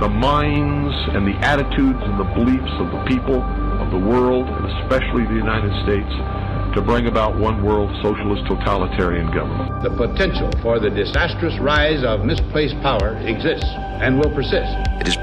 the minds and the attitudes and the beliefs of the people of the world, and especially the United States, to bring about one world socialist totalitarian government. The potential for the disastrous rise of misplaced power exists and will persist. It has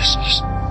consciousness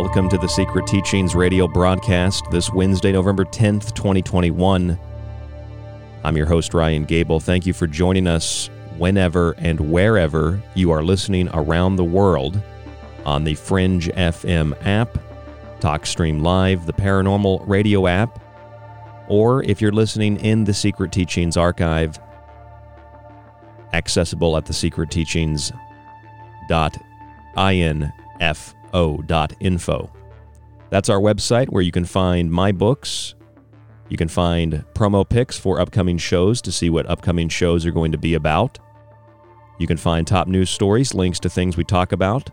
Welcome to the Secret Teachings radio broadcast this Wednesday, November 10th, 2021. I'm your host, Ryan Gable. Thank you for joining us whenever and wherever you are listening around the world on the Fringe FM app, TalkStream Live, the Paranormal Radio app, or if you're listening in the Secret Teachings archive, accessible at the Secret Teachings info o.info. That's our website where you can find my books. You can find promo picks for upcoming shows to see what upcoming shows are going to be about. You can find top news stories, links to things we talk about,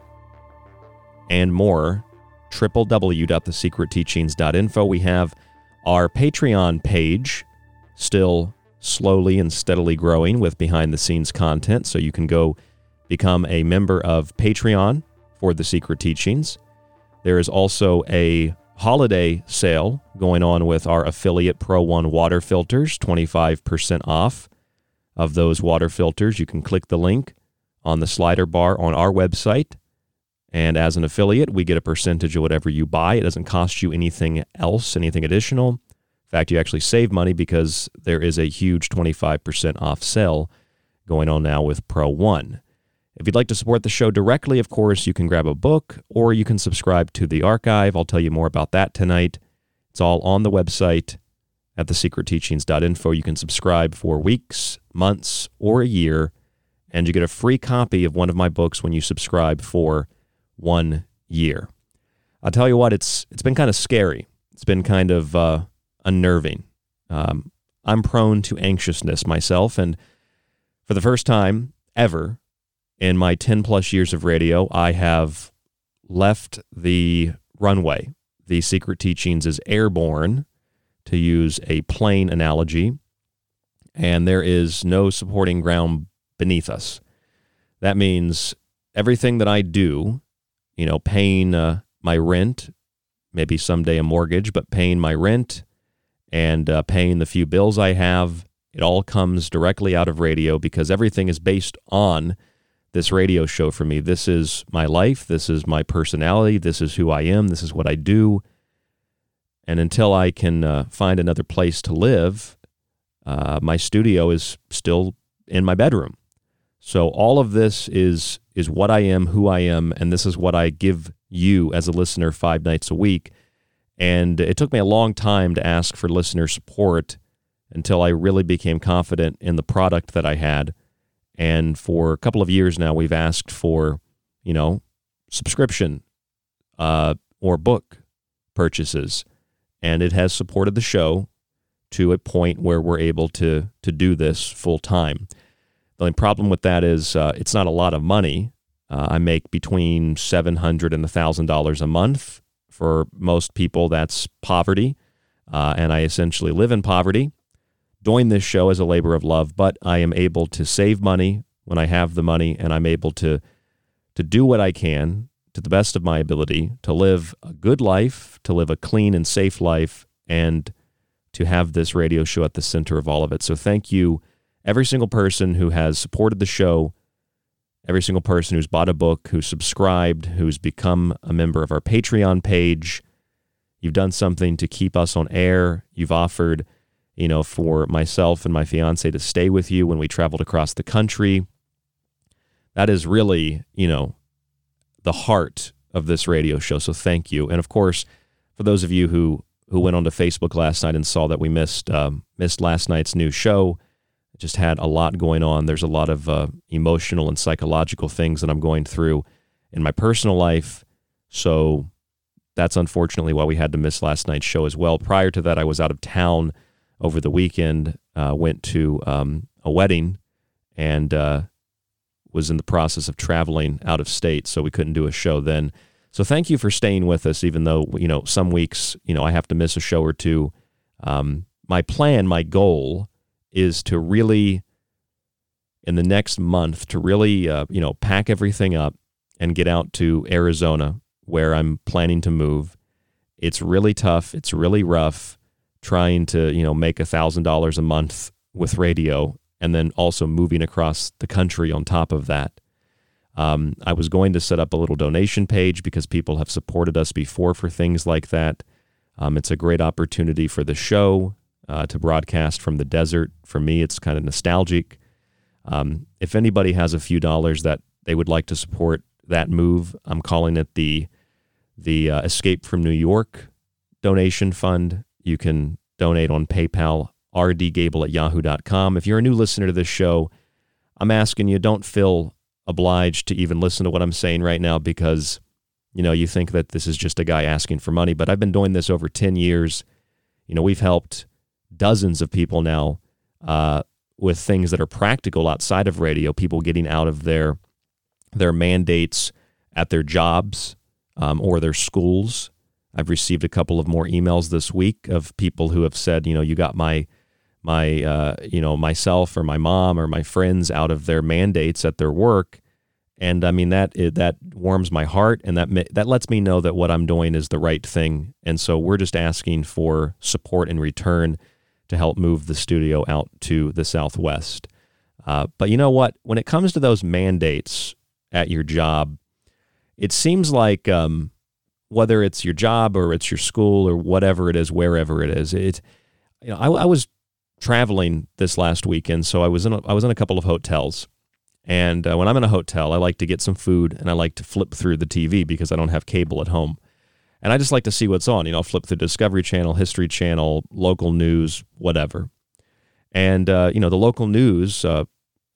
and more. www.thesecretteachings.info. We have our Patreon page still slowly and steadily growing with behind the scenes content. So you can go become a member of Patreon the Secret Teachings. There is also a holiday sale going on with our affiliate Pro One water filters, 25% off of those water filters. You can click the link on the slider bar on our website. And as an affiliate, we get a percentage of whatever you buy. It doesn't cost you anything else, anything additional. In fact, you actually save money because there is a huge 25% off sale going on now with Pro One. If you'd like to support the show directly, of course, you can grab a book or you can subscribe to the archive. I'll tell you more about that tonight. It's all on the website at thesecretteachings.info. You can subscribe for weeks, months, or a year, and you get a free copy of one of my books when you subscribe for one year. I'll tell you what, it's it's been kind of scary. It's been kind of uh, unnerving. Um, I'm prone to anxiousness myself, and for the first time ever, in my 10 plus years of radio, I have left the runway. The Secret Teachings is airborne, to use a plane analogy, and there is no supporting ground beneath us. That means everything that I do, you know, paying uh, my rent, maybe someday a mortgage, but paying my rent and uh, paying the few bills I have, it all comes directly out of radio because everything is based on this radio show for me. This is my life. This is my personality. This is who I am. This is what I do. And until I can uh, find another place to live, uh, my studio is still in my bedroom. So all of this is is what I am, who I am, and this is what I give you as a listener five nights a week. And it took me a long time to ask for listener support until I really became confident in the product that I had and for a couple of years now, we've asked for, you know, subscription uh, or book purchases. And it has supported the show to a point where we're able to, to do this full time. The only problem with that is uh, it's not a lot of money. Uh, I make between 700 and $1,000 a month. For most people, that's poverty. Uh, and I essentially live in poverty doing this show as a labor of love, but I am able to save money when I have the money and I'm able to to do what I can to the best of my ability to live a good life, to live a clean and safe life and to have this radio show at the center of all of it. So thank you every single person who has supported the show, every single person who's bought a book, who's subscribed, who's become a member of our Patreon page. You've done something to keep us on air. You've offered you know, for myself and my fiance to stay with you when we traveled across the country. That is really, you know, the heart of this radio show. So thank you. And of course, for those of you who who went onto Facebook last night and saw that we missed um, missed last night's new show, just had a lot going on. There's a lot of uh, emotional and psychological things that I'm going through in my personal life. So that's unfortunately why we had to miss last night's show as well. Prior to that, I was out of town over the weekend, uh, went to um, a wedding and uh, was in the process of traveling out of state, so we couldn't do a show then. So thank you for staying with us, even though you know some weeks you know I have to miss a show or two. Um, my plan, my goal, is to really in the next month to really uh, you know pack everything up and get out to Arizona where I'm planning to move. It's really tough. It's really rough trying to you know make a thousand dollars a month with radio and then also moving across the country on top of that. Um, i was going to set up a little donation page because people have supported us before for things like that. Um, it's a great opportunity for the show uh, to broadcast from the desert. For me it's kind of nostalgic. Um, if anybody has a few dollars that they would like to support that move i'm calling it the the uh, escape from new york donation fund you can donate on PayPal, rdgable at yahoo.com. If you're a new listener to this show, I'm asking you don't feel obliged to even listen to what I'm saying right now because you know you think that this is just a guy asking for money but I've been doing this over 10 years you know we've helped dozens of people now uh, with things that are practical outside of radio people getting out of their their mandates at their jobs um, or their schools. I've received a couple of more emails this week of people who have said, you know, you got my my uh, you know myself or my mom or my friends out of their mandates at their work, and I mean that that warms my heart, and that that lets me know that what I'm doing is the right thing. And so we're just asking for support in return to help move the studio out to the southwest. Uh, but you know what? When it comes to those mandates at your job, it seems like um, whether it's your job or it's your school or whatever it is, wherever it is, it. You know, I, I was traveling this last weekend, so I was in a, I was in a couple of hotels, and uh, when I'm in a hotel, I like to get some food and I like to flip through the TV because I don't have cable at home, and I just like to see what's on. You know, I'll flip through Discovery Channel, History Channel, local news, whatever. And uh, you know, the local news uh,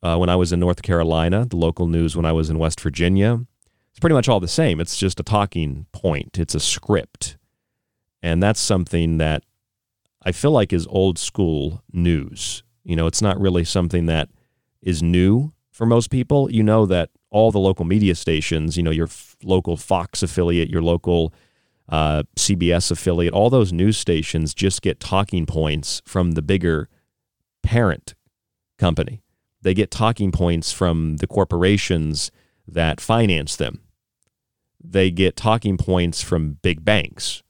uh, when I was in North Carolina, the local news when I was in West Virginia, it's pretty much all the same. It's just a talking point, it's a script. And that's something that I feel like is old school news. You know, it's not really something that is new for most people. You know that all the local media stations, you know, your f- local Fox affiliate, your local uh, CBS affiliate, all those news stations just get talking points from the bigger parent company. They get talking points from the corporations that finance them. They get talking points from big banks.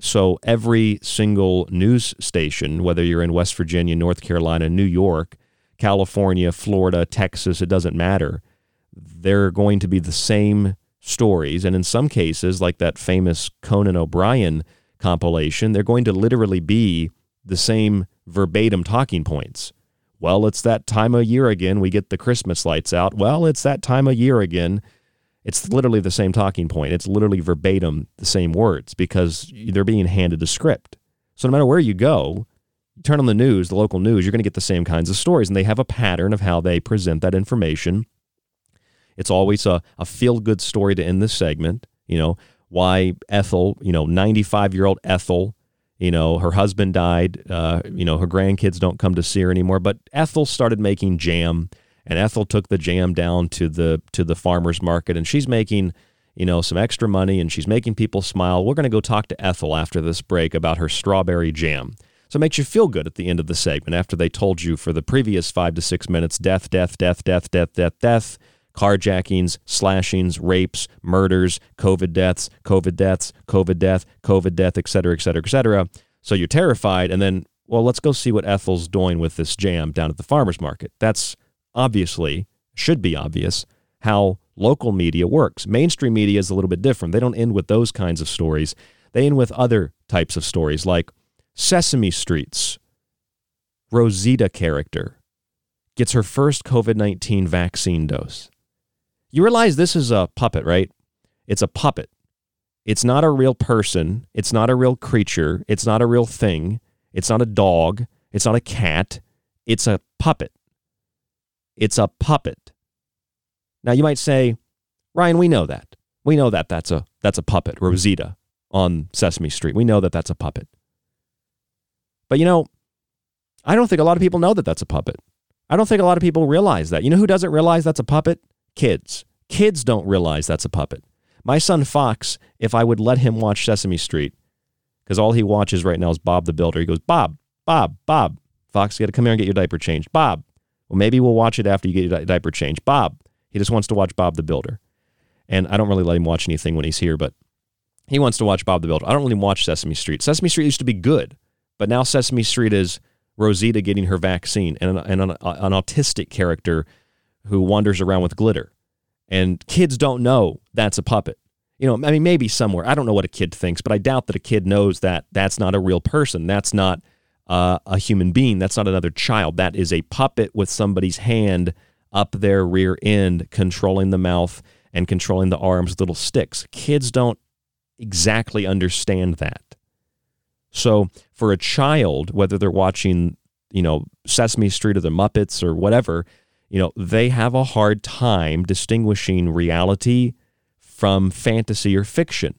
So every single news station, whether you're in West Virginia, North Carolina, New York, California, Florida, Texas, it doesn't matter. They're going to be the same stories. And in some cases, like that famous Conan O'Brien compilation, they're going to literally be the same verbatim talking points. Well, it's that time of year again. We get the Christmas lights out. Well, it's that time of year again. It's literally the same talking point. It's literally verbatim the same words because they're being handed a script. So no matter where you go, you turn on the news, the local news, you're going to get the same kinds of stories. And they have a pattern of how they present that information. It's always a, a feel good story to end this segment. You know, why Ethel, you know, 95 year old Ethel you know, her husband died. Uh, you know, her grandkids don't come to see her anymore. But Ethel started making jam, and Ethel took the jam down to the to the farmers market, and she's making you know some extra money, and she's making people smile. We're going to go talk to Ethel after this break about her strawberry jam. So it makes you feel good at the end of the segment after they told you for the previous five to six minutes death, death, death, death, death, death, death carjackings, slashings, rapes, murders, COVID deaths, COVID deaths, COVID death, COVID death, et cetera, et cetera, et cetera. So you're terrified. And then, well, let's go see what Ethel's doing with this jam down at the farmer's market. That's obviously, should be obvious, how local media works. Mainstream media is a little bit different. They don't end with those kinds of stories, they end with other types of stories like Sesame Street's Rosita character gets her first COVID 19 vaccine dose. You realize this is a puppet, right? It's a puppet. It's not a real person. It's not a real creature. It's not a real thing. It's not a dog. It's not a cat. It's a puppet. It's a puppet. Now you might say, Ryan, we know that. We know that that's a that's a puppet, Rosita on Sesame Street. We know that that's a puppet. But you know, I don't think a lot of people know that that's a puppet. I don't think a lot of people realize that. You know who doesn't realize that's a puppet? kids. Kids don't realize that's a puppet. My son Fox, if I would let him watch Sesame Street, because all he watches right now is Bob the Builder, he goes, Bob, Bob, Bob. Fox, you got to come here and get your diaper changed. Bob. Well, maybe we'll watch it after you get your diaper changed. Bob. He just wants to watch Bob the Builder. And I don't really let him watch anything when he's here, but he wants to watch Bob the Builder. I don't really watch Sesame Street. Sesame Street used to be good, but now Sesame Street is Rosita getting her vaccine and an, and an, uh, an autistic character who wanders around with glitter. And kids don't know that's a puppet. You know, I mean, maybe somewhere. I don't know what a kid thinks, but I doubt that a kid knows that that's not a real person. That's not uh, a human being. That's not another child. That is a puppet with somebody's hand up their rear end, controlling the mouth and controlling the arms little sticks. Kids don't exactly understand that. So for a child, whether they're watching, you know, Sesame Street or the Muppets or whatever, you know, they have a hard time distinguishing reality from fantasy or fiction.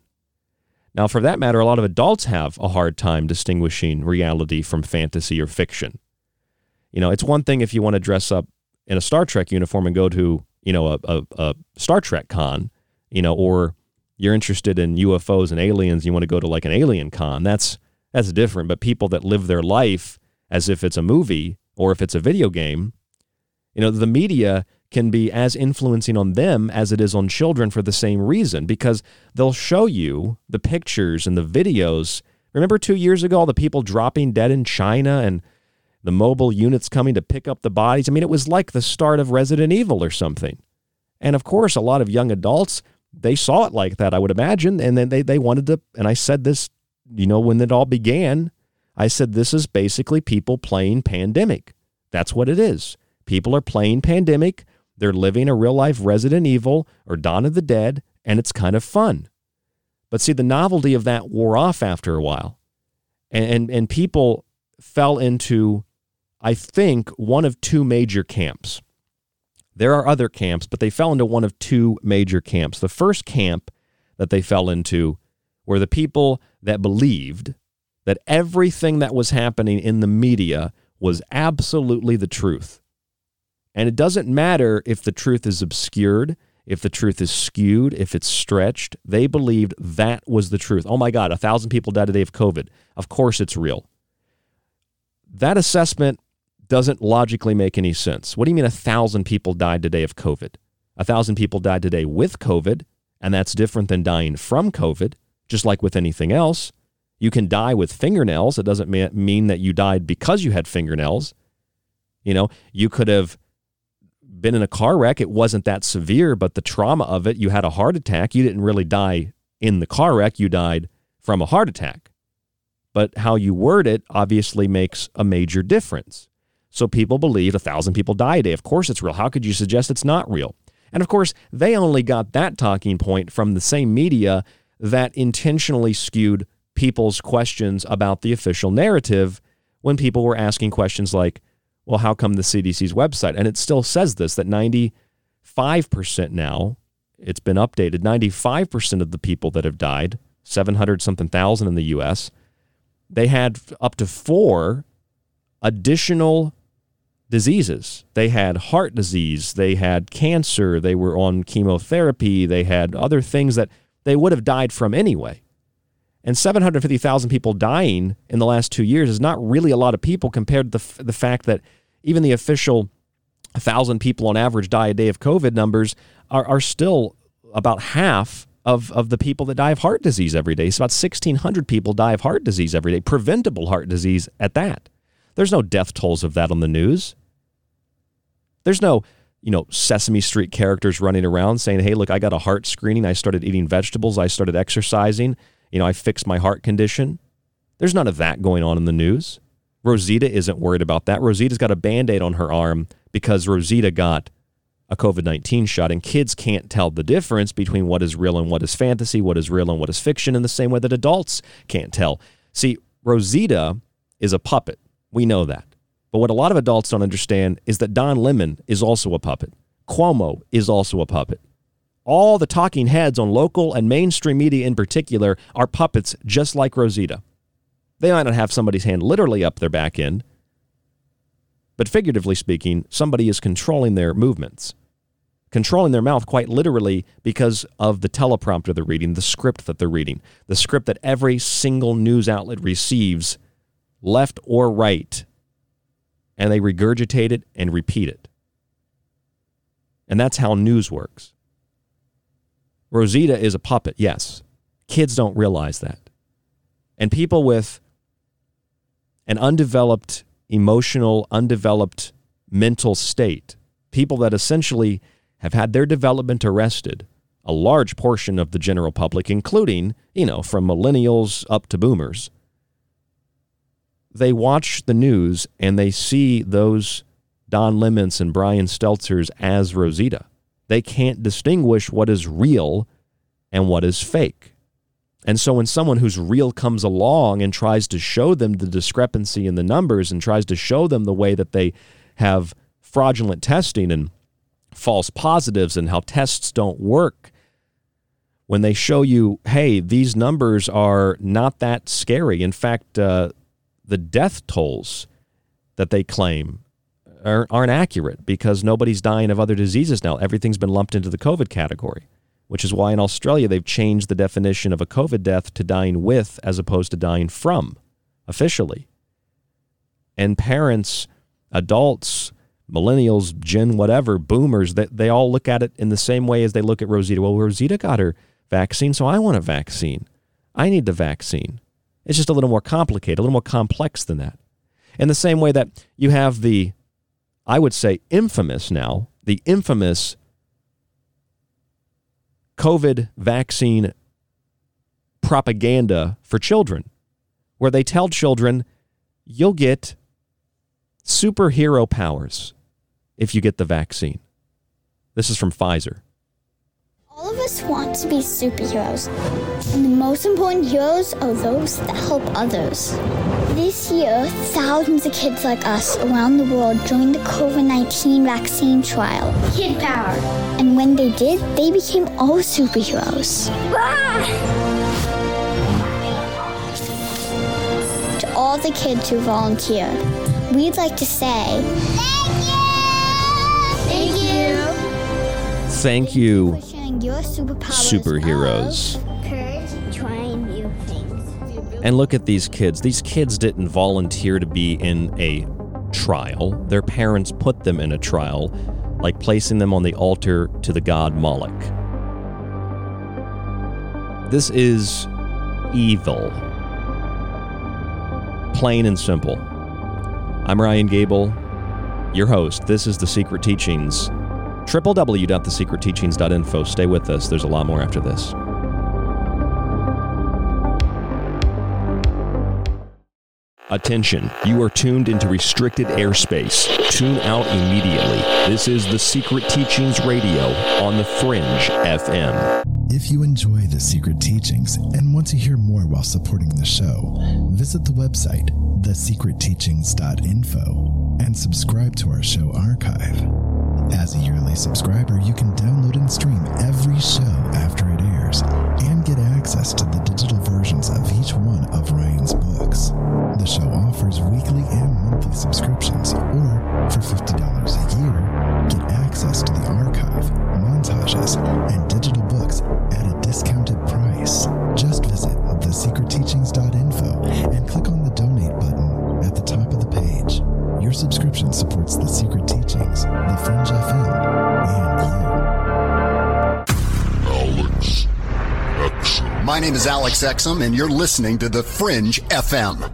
Now, for that matter, a lot of adults have a hard time distinguishing reality from fantasy or fiction. You know, it's one thing if you want to dress up in a Star Trek uniform and go to, you know, a, a, a Star Trek con, you know, or you're interested in UFOs and aliens, you want to go to like an alien con. That's that's different. But people that live their life as if it's a movie or if it's a video game, you know, the media can be as influencing on them as it is on children for the same reason because they'll show you the pictures and the videos. Remember 2 years ago all the people dropping dead in China and the mobile units coming to pick up the bodies. I mean, it was like the start of Resident Evil or something. And of course, a lot of young adults, they saw it like that, I would imagine. And then they, they wanted to, and I said this, you know, when it all began, I said, this is basically people playing pandemic. That's what it is. People are playing pandemic. They're living a real life Resident Evil or Dawn of the Dead, and it's kind of fun. But see, the novelty of that wore off after a while. And, and, and people fell into I think, one of two major camps. There are other camps, but they fell into one of two major camps. The first camp that they fell into were the people that believed that everything that was happening in the media was absolutely the truth. And it doesn't matter if the truth is obscured, if the truth is skewed, if it's stretched. They believed that was the truth. Oh my God, a thousand people died today of COVID. Of course it's real. That assessment doesn't logically make any sense. What do you mean a thousand people died today of COVID? A thousand people died today with COVID, and that's different than dying from COVID, just like with anything else. You can die with fingernails. It doesn't mean that you died because you had fingernails. You know, you could have been in a car wreck. It wasn't that severe, but the trauma of it, you had a heart attack. You didn't really die in the car wreck. You died from a heart attack. But how you word it obviously makes a major difference. So people believe a thousand people die a day. Of course it's real. How could you suggest it's not real? And of course, they only got that talking point from the same media that intentionally skewed people's questions about the official narrative when people were asking questions like, well, how come the CDC's website? And it still says this that 95% now, it's been updated, 95% of the people that have died, 700 something thousand in the US, they had up to four additional diseases. They had heart disease, they had cancer, they were on chemotherapy, they had other things that they would have died from anyway. And 750,000 people dying in the last two years is not really a lot of people compared to the, the fact that even the official 1,000 people on average die a day of COVID numbers are, are still about half of, of the people that die of heart disease every day. It's about 1,600 people die of heart disease every day, preventable heart disease at that. There's no death tolls of that on the news. There's no, you know, Sesame Street characters running around saying, hey, look, I got a heart screening. I started eating vegetables. I started exercising. You know, I fixed my heart condition. There's none of that going on in the news. Rosita isn't worried about that. Rosita's got a band aid on her arm because Rosita got a COVID 19 shot, and kids can't tell the difference between what is real and what is fantasy, what is real and what is fiction, in the same way that adults can't tell. See, Rosita is a puppet. We know that. But what a lot of adults don't understand is that Don Lemon is also a puppet. Cuomo is also a puppet. All the talking heads on local and mainstream media in particular are puppets just like Rosita. They might not have somebody's hand literally up their back end, but figuratively speaking, somebody is controlling their movements, controlling their mouth quite literally because of the teleprompter they're reading, the script that they're reading, the script that every single news outlet receives, left or right and they regurgitate it and repeat it. And that's how news works. Rosita is a puppet, yes. Kids don't realize that. And people with an undeveloped emotional, undeveloped mental state, people that essentially have had their development arrested, a large portion of the general public, including, you know, from millennials up to boomers, they watch the news and they see those Don Lemons and Brian Stelters as Rosita. They can't distinguish what is real and what is fake. And so when someone who's real comes along and tries to show them the discrepancy in the numbers and tries to show them the way that they have fraudulent testing and false positives and how tests don't work, when they show you, hey, these numbers are not that scary. In fact, uh, the death tolls that they claim are, aren't accurate because nobody's dying of other diseases now. Everything's been lumped into the COVID category. which is why in Australia they've changed the definition of a COVID death to dying with as opposed to dying from officially. And parents, adults, millennials, Gen whatever, boomers, that they, they all look at it in the same way as they look at Rosita. Well, Rosita got her vaccine, so I want a vaccine. I need the vaccine. It's just a little more complicated, a little more complex than that. In the same way that you have the, I would say, infamous now, the infamous COVID vaccine propaganda for children, where they tell children, you'll get superhero powers if you get the vaccine. This is from Pfizer. All of us want to be superheroes, and the most important heroes are those that help others. This year, thousands of kids like us around the world joined the COVID 19 vaccine trial. Kid power. And when they did, they became all superheroes. To all the kids who volunteered, we'd like to say, Thank you! Thank you! Thank you, Sharing your superpowers. superheroes. Courage, trying new things. And look at these kids. These kids didn't volunteer to be in a trial, their parents put them in a trial, like placing them on the altar to the god Moloch. This is evil. Plain and simple. I'm Ryan Gable, your host. This is The Secret Teachings. www.thesecretteachings.info. Stay with us. There's a lot more after this. Attention, you are tuned into restricted airspace. Tune out immediately. This is The Secret Teachings Radio on The Fringe FM. If you enjoy the secret teachings and want to hear more while supporting the show, visit the website thesecretteachings.info and subscribe to our show archive. As a yearly subscriber, you can download and stream every show after it airs and get access to the digital versions of each one of Ryan's books. The show offers weekly and monthly subscriptions, or for $50 a year, get access to the archive, montages, and name is Alex Exum, and you're listening to The Fringe FM.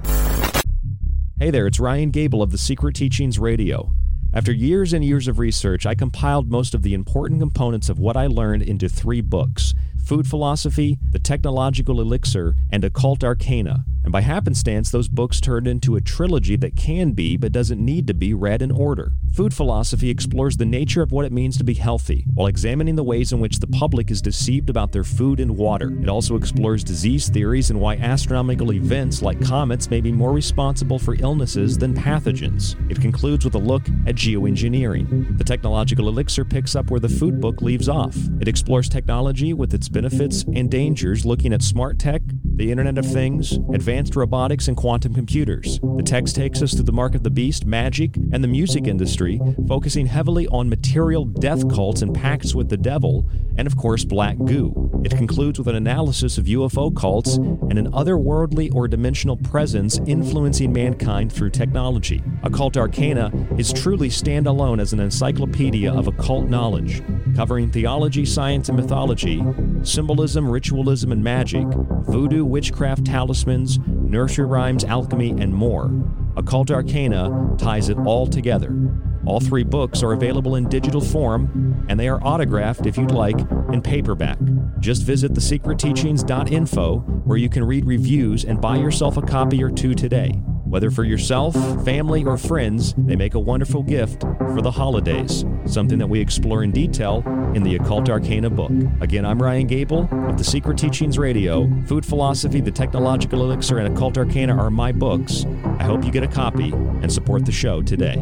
Hey there, it's Ryan Gable of the Secret Teachings Radio. After years and years of research, I compiled most of the important components of what I learned into three books Food Philosophy, The Technological Elixir, and Occult Arcana. And by happenstance, those books turned into a trilogy that can be, but doesn't need to be, read in order. Food Philosophy explores the nature of what it means to be healthy, while examining the ways in which the public is deceived about their food and water. It also explores disease theories and why astronomical events like comets may be more responsible for illnesses than pathogens. It concludes with a look at geoengineering. The Technological Elixir picks up where the food book leaves off. It explores technology with its benefits and dangers, looking at smart tech, the Internet of Things, advanced robotics, and quantum computers. The text takes us through the mark of the beast, magic, and the music industry, focusing heavily on material death cults and pacts with the devil, and of course, black goo. It concludes with an analysis of UFO cults and an otherworldly or dimensional presence influencing mankind through technology. Occult Arcana is truly standalone as an encyclopedia of occult knowledge, covering theology, science, and mythology, symbolism, ritualism, and magic, voodoo, witchcraft, talismans, nursery rhymes, alchemy, and more. Occult Arcana ties it all together. All three books are available in digital form, and they are autographed, if you'd like, in paperback. Just visit thesecretteachings.info, where you can read reviews and buy yourself a copy or two today. Whether for yourself, family, or friends, they make a wonderful gift for the holidays, something that we explore in detail in the Occult Arcana book. Again, I'm Ryan Gable of The Secret Teachings Radio. Food Philosophy, The Technological Elixir, and Occult Arcana are my books. I hope you get a copy and support the show today.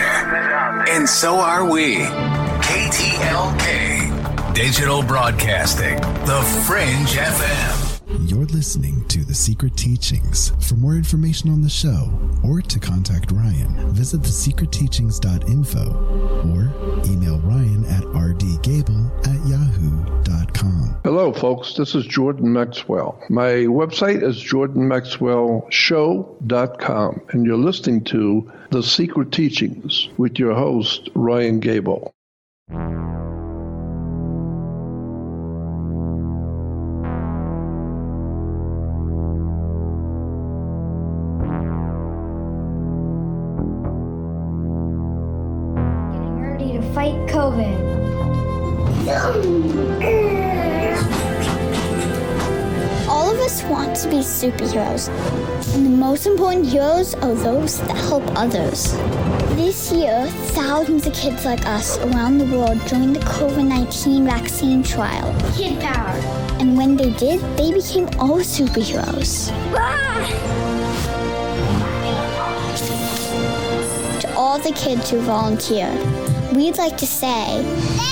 and so are we. KTLK Digital Broadcasting, The Fringe FM. You're listening to The Secret Teachings. For more information on the show or to contact Ryan, visit thesecretteachings.info or email Ryan at rdgable at yahoo.com. Hello, folks. This is Jordan Maxwell. My website is jordanmaxwellshow.com, and you're listening to The Secret Teachings with your host, Ryan Gable. Getting ready to fight COVID. us want to be superheroes, and the most important heroes are those that help others. This year, thousands of kids like us around the world joined the COVID 19 vaccine trial. Kid power. And when they did, they became all superheroes. To all the kids who volunteered, we'd like to say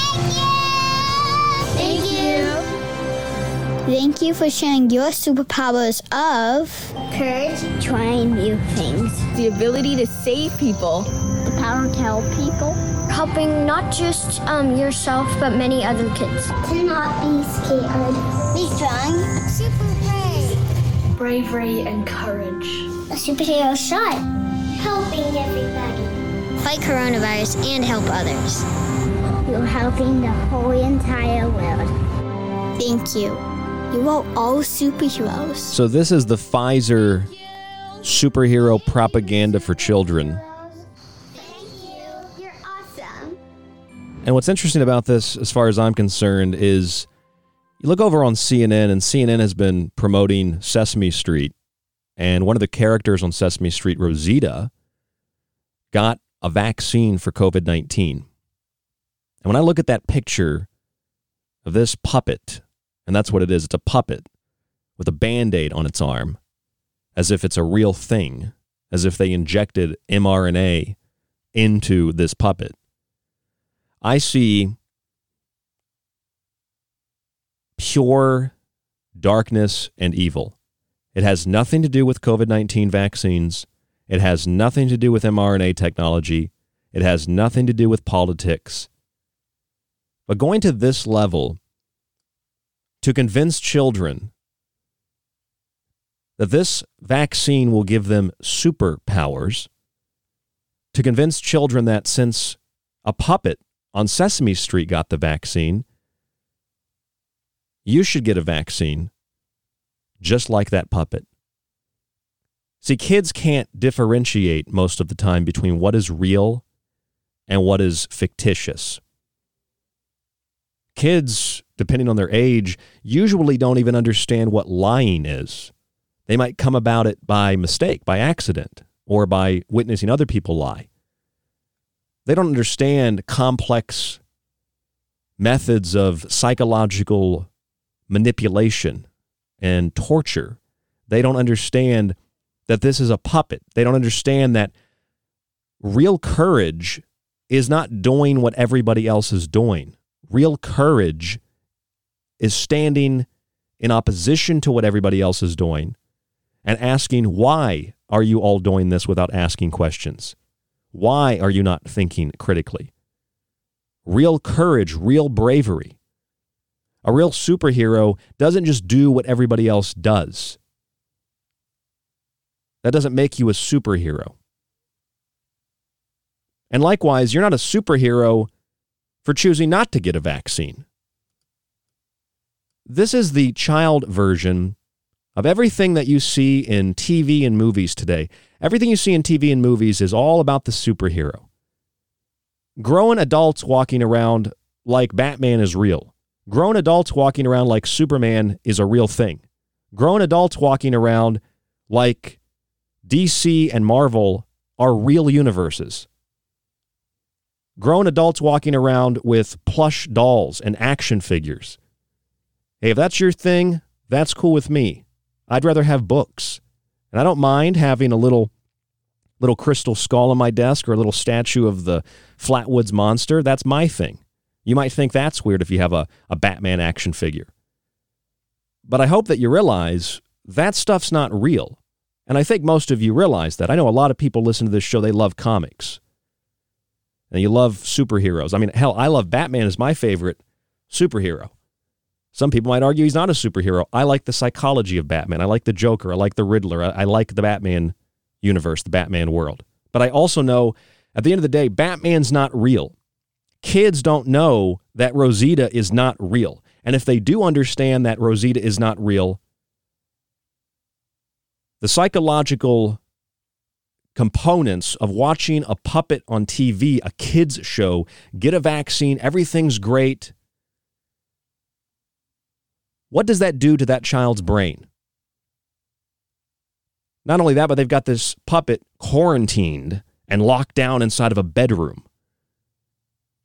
thank you for sharing your superpowers of Courage, trying new things. The ability to save people. the power to help people. Helping not just um, yourself, but many other kids. To not be scared. Be strong. Super brave. Bravery and courage. A superhero shot. Helping everybody. Fight coronavirus and help others. You're helping the whole entire world. Thank you. You are all superheroes. So, this is the Pfizer superhero propaganda for children. You're awesome. And what's interesting about this, as far as I'm concerned, is you look over on CNN, and CNN has been promoting Sesame Street. And one of the characters on Sesame Street, Rosita, got a vaccine for COVID 19. And when I look at that picture of this puppet, and that's what it is it's a puppet with a band aid on its arm, as if it's a real thing, as if they injected mRNA into this puppet. I see pure darkness and evil. It has nothing to do with COVID 19 vaccines. It has nothing to do with mRNA technology. It has nothing to do with politics. But going to this level to convince children that this vaccine will give them superpowers, to convince children that since a puppet on Sesame Street got the vaccine, you should get a vaccine just like that puppet. See, kids can't differentiate most of the time between what is real and what is fictitious. Kids, depending on their age, usually don't even understand what lying is. They might come about it by mistake, by accident, or by witnessing other people lie. They don't understand complex methods of psychological manipulation and torture. They don't understand that this is a puppet. They don't understand that real courage is not doing what everybody else is doing. Real courage is standing in opposition to what everybody else is doing and asking, why are you all doing this without asking questions? Why are you not thinking critically? Real courage, real bravery. A real superhero doesn't just do what everybody else does. That doesn't make you a superhero. And likewise, you're not a superhero for choosing not to get a vaccine. This is the child version of everything that you see in TV and movies today. Everything you see in TV and movies is all about the superhero. grown adults walking around like Batman is real. Grown adults walking around like Superman is a real thing. Grown adults walking around like DC and Marvel are real universes. Grown adults walking around with plush dolls and action figures. Hey, if that's your thing, that's cool with me. I'd rather have books. And I don't mind having a little little crystal skull on my desk or a little statue of the Flatwoods monster. That's my thing. You might think that's weird if you have a, a Batman action figure. But I hope that you realize that stuff's not real. And I think most of you realize that. I know a lot of people listen to this show, they love comics. And you love superheroes. I mean, hell, I love Batman as my favorite superhero. Some people might argue he's not a superhero. I like the psychology of Batman. I like the Joker. I like the Riddler. I, I like the Batman universe, the Batman world. But I also know at the end of the day, Batman's not real. Kids don't know that Rosita is not real. And if they do understand that Rosita is not real, the psychological components of watching a puppet on TV, a kids show, get a vaccine, everything's great. What does that do to that child's brain? Not only that, but they've got this puppet quarantined and locked down inside of a bedroom.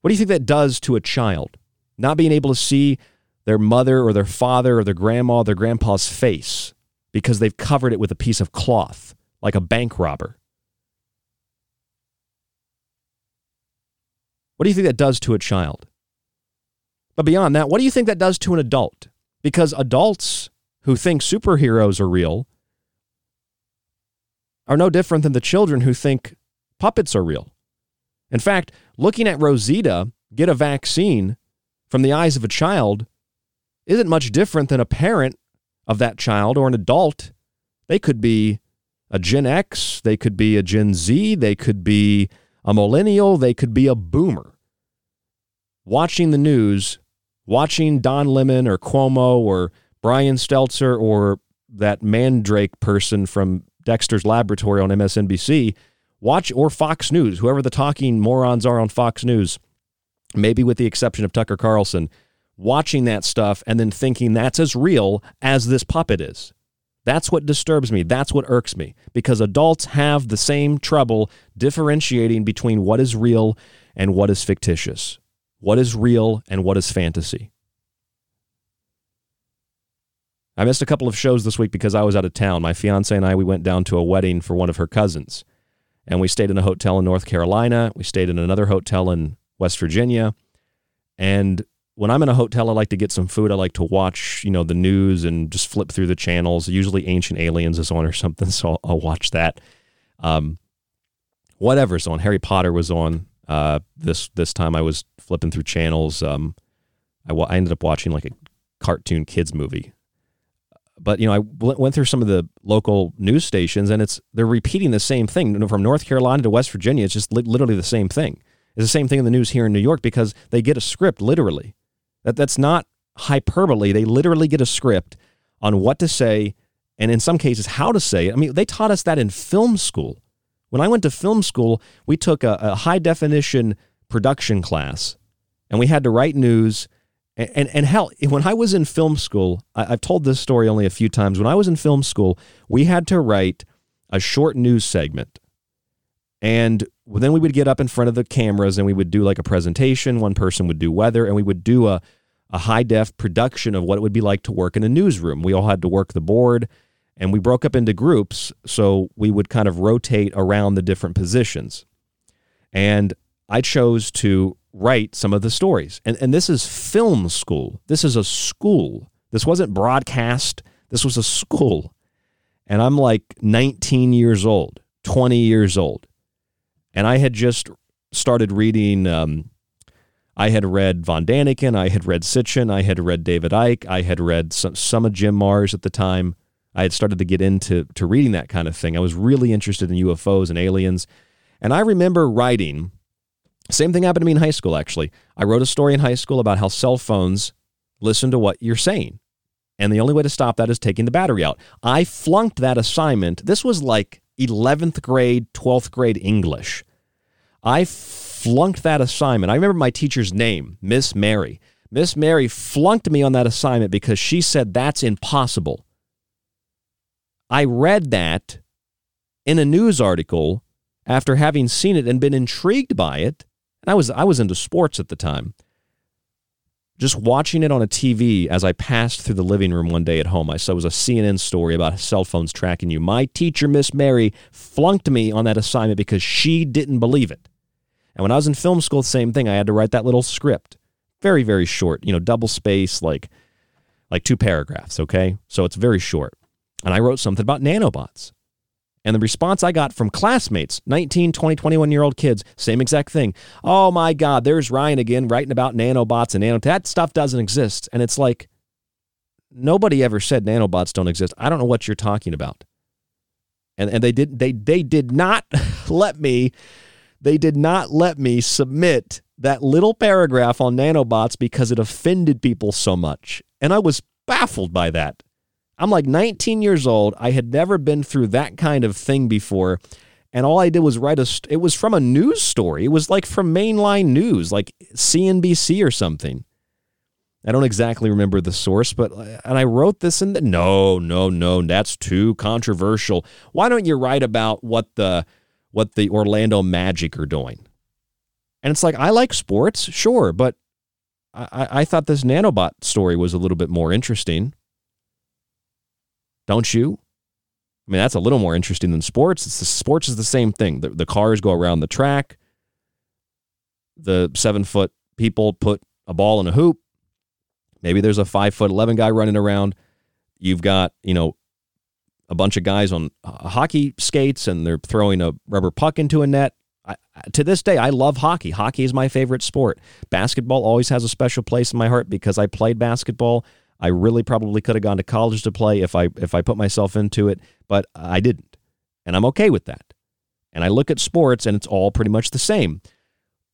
What do you think that does to a child? Not being able to see their mother or their father or their grandma or their grandpa's face because they've covered it with a piece of cloth, like a bank robber. What do you think that does to a child? But beyond that, what do you think that does to an adult? Because adults who think superheroes are real are no different than the children who think puppets are real. In fact, looking at Rosita get a vaccine from the eyes of a child isn't much different than a parent of that child or an adult. They could be a Gen X, they could be a Gen Z, they could be a millennial, they could be a boomer. Watching the news, watching Don Lemon or Cuomo or Brian Stelter or that Mandrake person from Dexter's Laboratory on MSNBC, watch or Fox News, whoever the talking morons are on Fox News, maybe with the exception of Tucker Carlson, watching that stuff and then thinking that's as real as this puppet is. That's what disturbs me. That's what irks me because adults have the same trouble differentiating between what is real and what is fictitious, what is real and what is fantasy. I missed a couple of shows this week because I was out of town. My fiance and I, we went down to a wedding for one of her cousins. And we stayed in a hotel in North Carolina. We stayed in another hotel in West Virginia. And when I'm in a hotel, I like to get some food. I like to watch, you know, the news and just flip through the channels. Usually Ancient Aliens is on or something, so I'll, I'll watch that. Um, whatever's on. Harry Potter was on uh, this this time. I was flipping through channels. Um, I, I ended up watching like a cartoon kids movie but you know, I went through some of the local news stations, and it's they're repeating the same thing from North Carolina to West Virginia. It's just li- literally the same thing. It's the same thing in the news here in New York because they get a script literally. That that's not hyperbole. They literally get a script on what to say, and in some cases how to say it. I mean, they taught us that in film school. When I went to film school, we took a, a high definition production class, and we had to write news and, and, and hell, when I was in film school, I, I've told this story only a few times. When I was in film school, we had to write a short news segment. And then we would get up in front of the cameras and we would do like a presentation. One person would do weather, and we would do a, a high def production of what it would be like to work in a newsroom. We all had to work the board and we broke up into groups. So we would kind of rotate around the different positions. And I chose to write some of the stories. And, and this is film school. This is a school. This wasn't broadcast. This was a school. And I'm like 19 years old, 20 years old. And I had just started reading. Um, I had read Von Daniken. I had read Sitchin. I had read David Icke. I had read some, some of Jim Marrs at the time. I had started to get into to reading that kind of thing. I was really interested in UFOs and aliens. And I remember writing same thing happened to me in high school, actually. I wrote a story in high school about how cell phones listen to what you're saying. And the only way to stop that is taking the battery out. I flunked that assignment. This was like 11th grade, 12th grade English. I flunked that assignment. I remember my teacher's name, Miss Mary. Miss Mary flunked me on that assignment because she said that's impossible. I read that in a news article after having seen it and been intrigued by it. And I was I was into sports at the time. Just watching it on a TV as I passed through the living room one day at home, I saw it was a CNN story about cell phones tracking you. My teacher, Miss Mary, flunked me on that assignment because she didn't believe it. And when I was in film school, same thing. I had to write that little script. Very, very short, you know, double space, like like two paragraphs, okay? So it's very short. And I wrote something about nanobots. And the response I got from classmates, 19, 20, 21 year old kids, same exact thing. Oh my God, there's Ryan again writing about nanobots and. That stuff doesn't exist. And it's like, nobody ever said nanobots don't exist. I don't know what you're talking about. And, and they did they they did not let me they did not let me submit that little paragraph on nanobots because it offended people so much. And I was baffled by that. I'm like 19 years old. I had never been through that kind of thing before. And all I did was write a, it was from a news story. It was like from mainline news, like CNBC or something. I don't exactly remember the source, but, uh, and I wrote this in the, no, no, no, that's too controversial. Why don't you write about what the, what the Orlando Magic are doing? And it's like, I like sports, sure, but I, I thought this nanobot story was a little bit more interesting. Don't you? I mean, that's a little more interesting than sports. It's the, sports is the same thing. The, the cars go around the track. The seven foot people put a ball in a hoop. Maybe there's a five foot 11 guy running around. You've got, you know, a bunch of guys on uh, hockey skates and they're throwing a rubber puck into a net. I, to this day, I love hockey. Hockey is my favorite sport. Basketball always has a special place in my heart because I played basketball. I really probably could have gone to college to play if I if I put myself into it, but I didn't. And I'm okay with that. And I look at sports and it's all pretty much the same.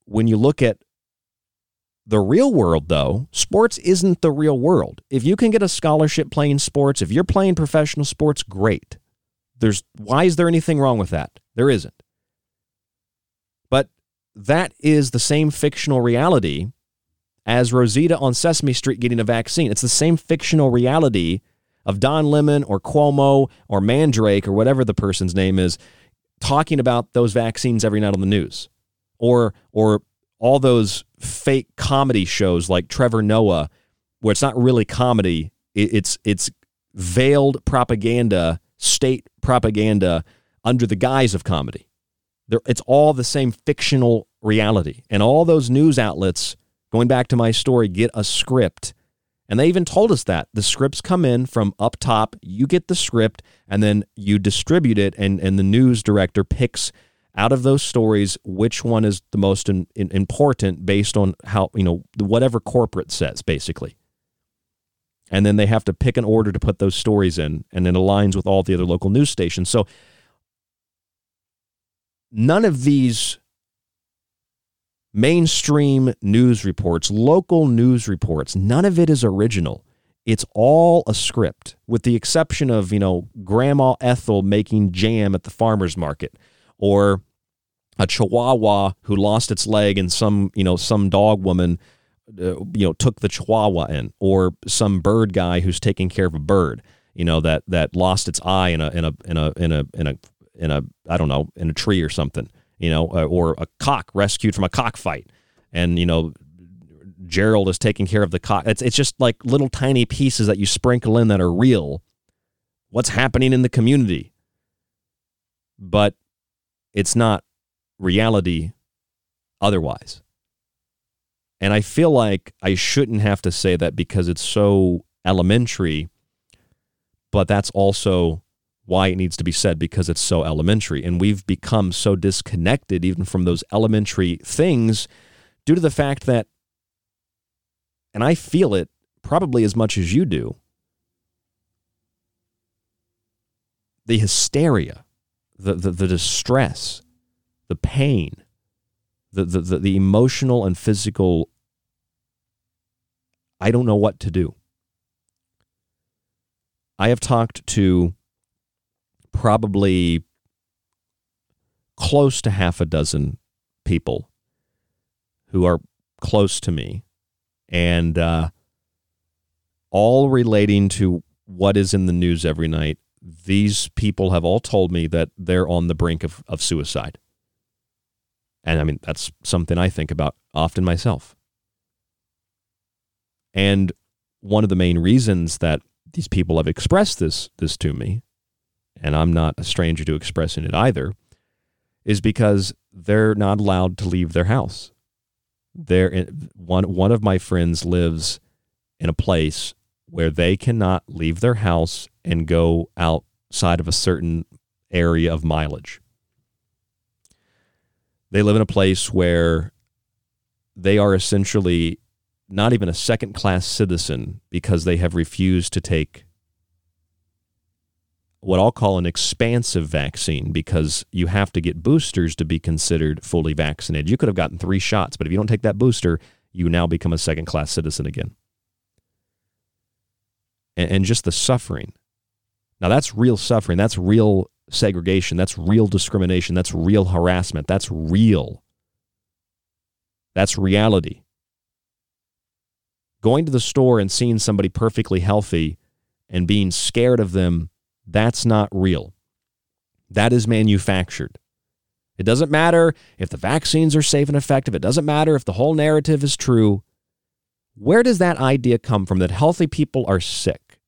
When you look at the real world though, sports isn't the real world. If you can get a scholarship playing sports, if you're playing professional sports, great. There's why is there anything wrong with that? There isn't. But that is the same fictional reality as Rosita on Sesame Street getting a vaccine. It's the same fictional reality of Don Lemon or Cuomo or Mandrake or whatever the person's name is talking about those vaccines every night on the news. Or or all those fake comedy shows like Trevor Noah where it's not really comedy, it's it's veiled propaganda, state propaganda under the guise of comedy. It's all the same fictional reality. And all those news outlets going back to my story, get a script. And they even told us that the scripts come in from up top. You get the script and then you distribute it, and, and the news director picks out of those stories which one is the most in, in, important based on how, you know, whatever corporate says, basically. And then they have to pick an order to put those stories in, and it aligns with all the other local news stations. So none of these mainstream news reports, local news reports, none of it is original. It's all a script, with the exception of, you know, Grandma Ethel making jam at the farmer's market or a chihuahua who lost its leg and some, you know, some dog woman, uh, you know, took the chihuahua in or some bird guy who's taking care of a bird, you know, that, that lost its eye in a, in a, in a, in a, in a, in a, I don't know, in a tree or something you know, uh, or a cock rescued from a cockfight, and you know, Gerald is taking care of the cock. It's it's just like little tiny pieces that you sprinkle in that are real. What's happening in the community, but it's not reality otherwise. And I feel like I shouldn't have to say that because it's so elementary, but that's also why it needs to be said because it's so elementary. And we've become so disconnected even from those elementary things due to the fact that, and I feel it probably as much as you do, the hysteria, the, the, the distress, the pain, the, the, the, the emotional and physical, I don't know what to do. I have talked to probably close to half a dozen people who are close to me, and uh, all relating to what is in the news every night. These people have all told me that they're on the brink of, of suicide. And I mean, that's something I think about often myself. And one of the main reasons that these people have expressed this this to me, and I'm not a stranger to expressing it either, is because they're not allowed to leave their house. They're one one of my friends lives in a place where they cannot leave their house and go outside of a certain area of mileage. They live in a place where they are essentially not even a second class citizen because they have refused to take what I'll call an expansive vaccine because you have to get boosters to be considered fully vaccinated. You could have gotten three shots, but if you don't take that booster, you now become a second class citizen again. And, and just the suffering. Now, that's real suffering. That's real segregation. That's real discrimination. That's real harassment. That's real. That's reality. Going to the store and seeing somebody perfectly healthy and being scared of them, that's not real. That is manufactured. It doesn't matter if the vaccines are safe and effective. It doesn't matter if the whole narrative is true. Where does that idea come from that healthy people are sick?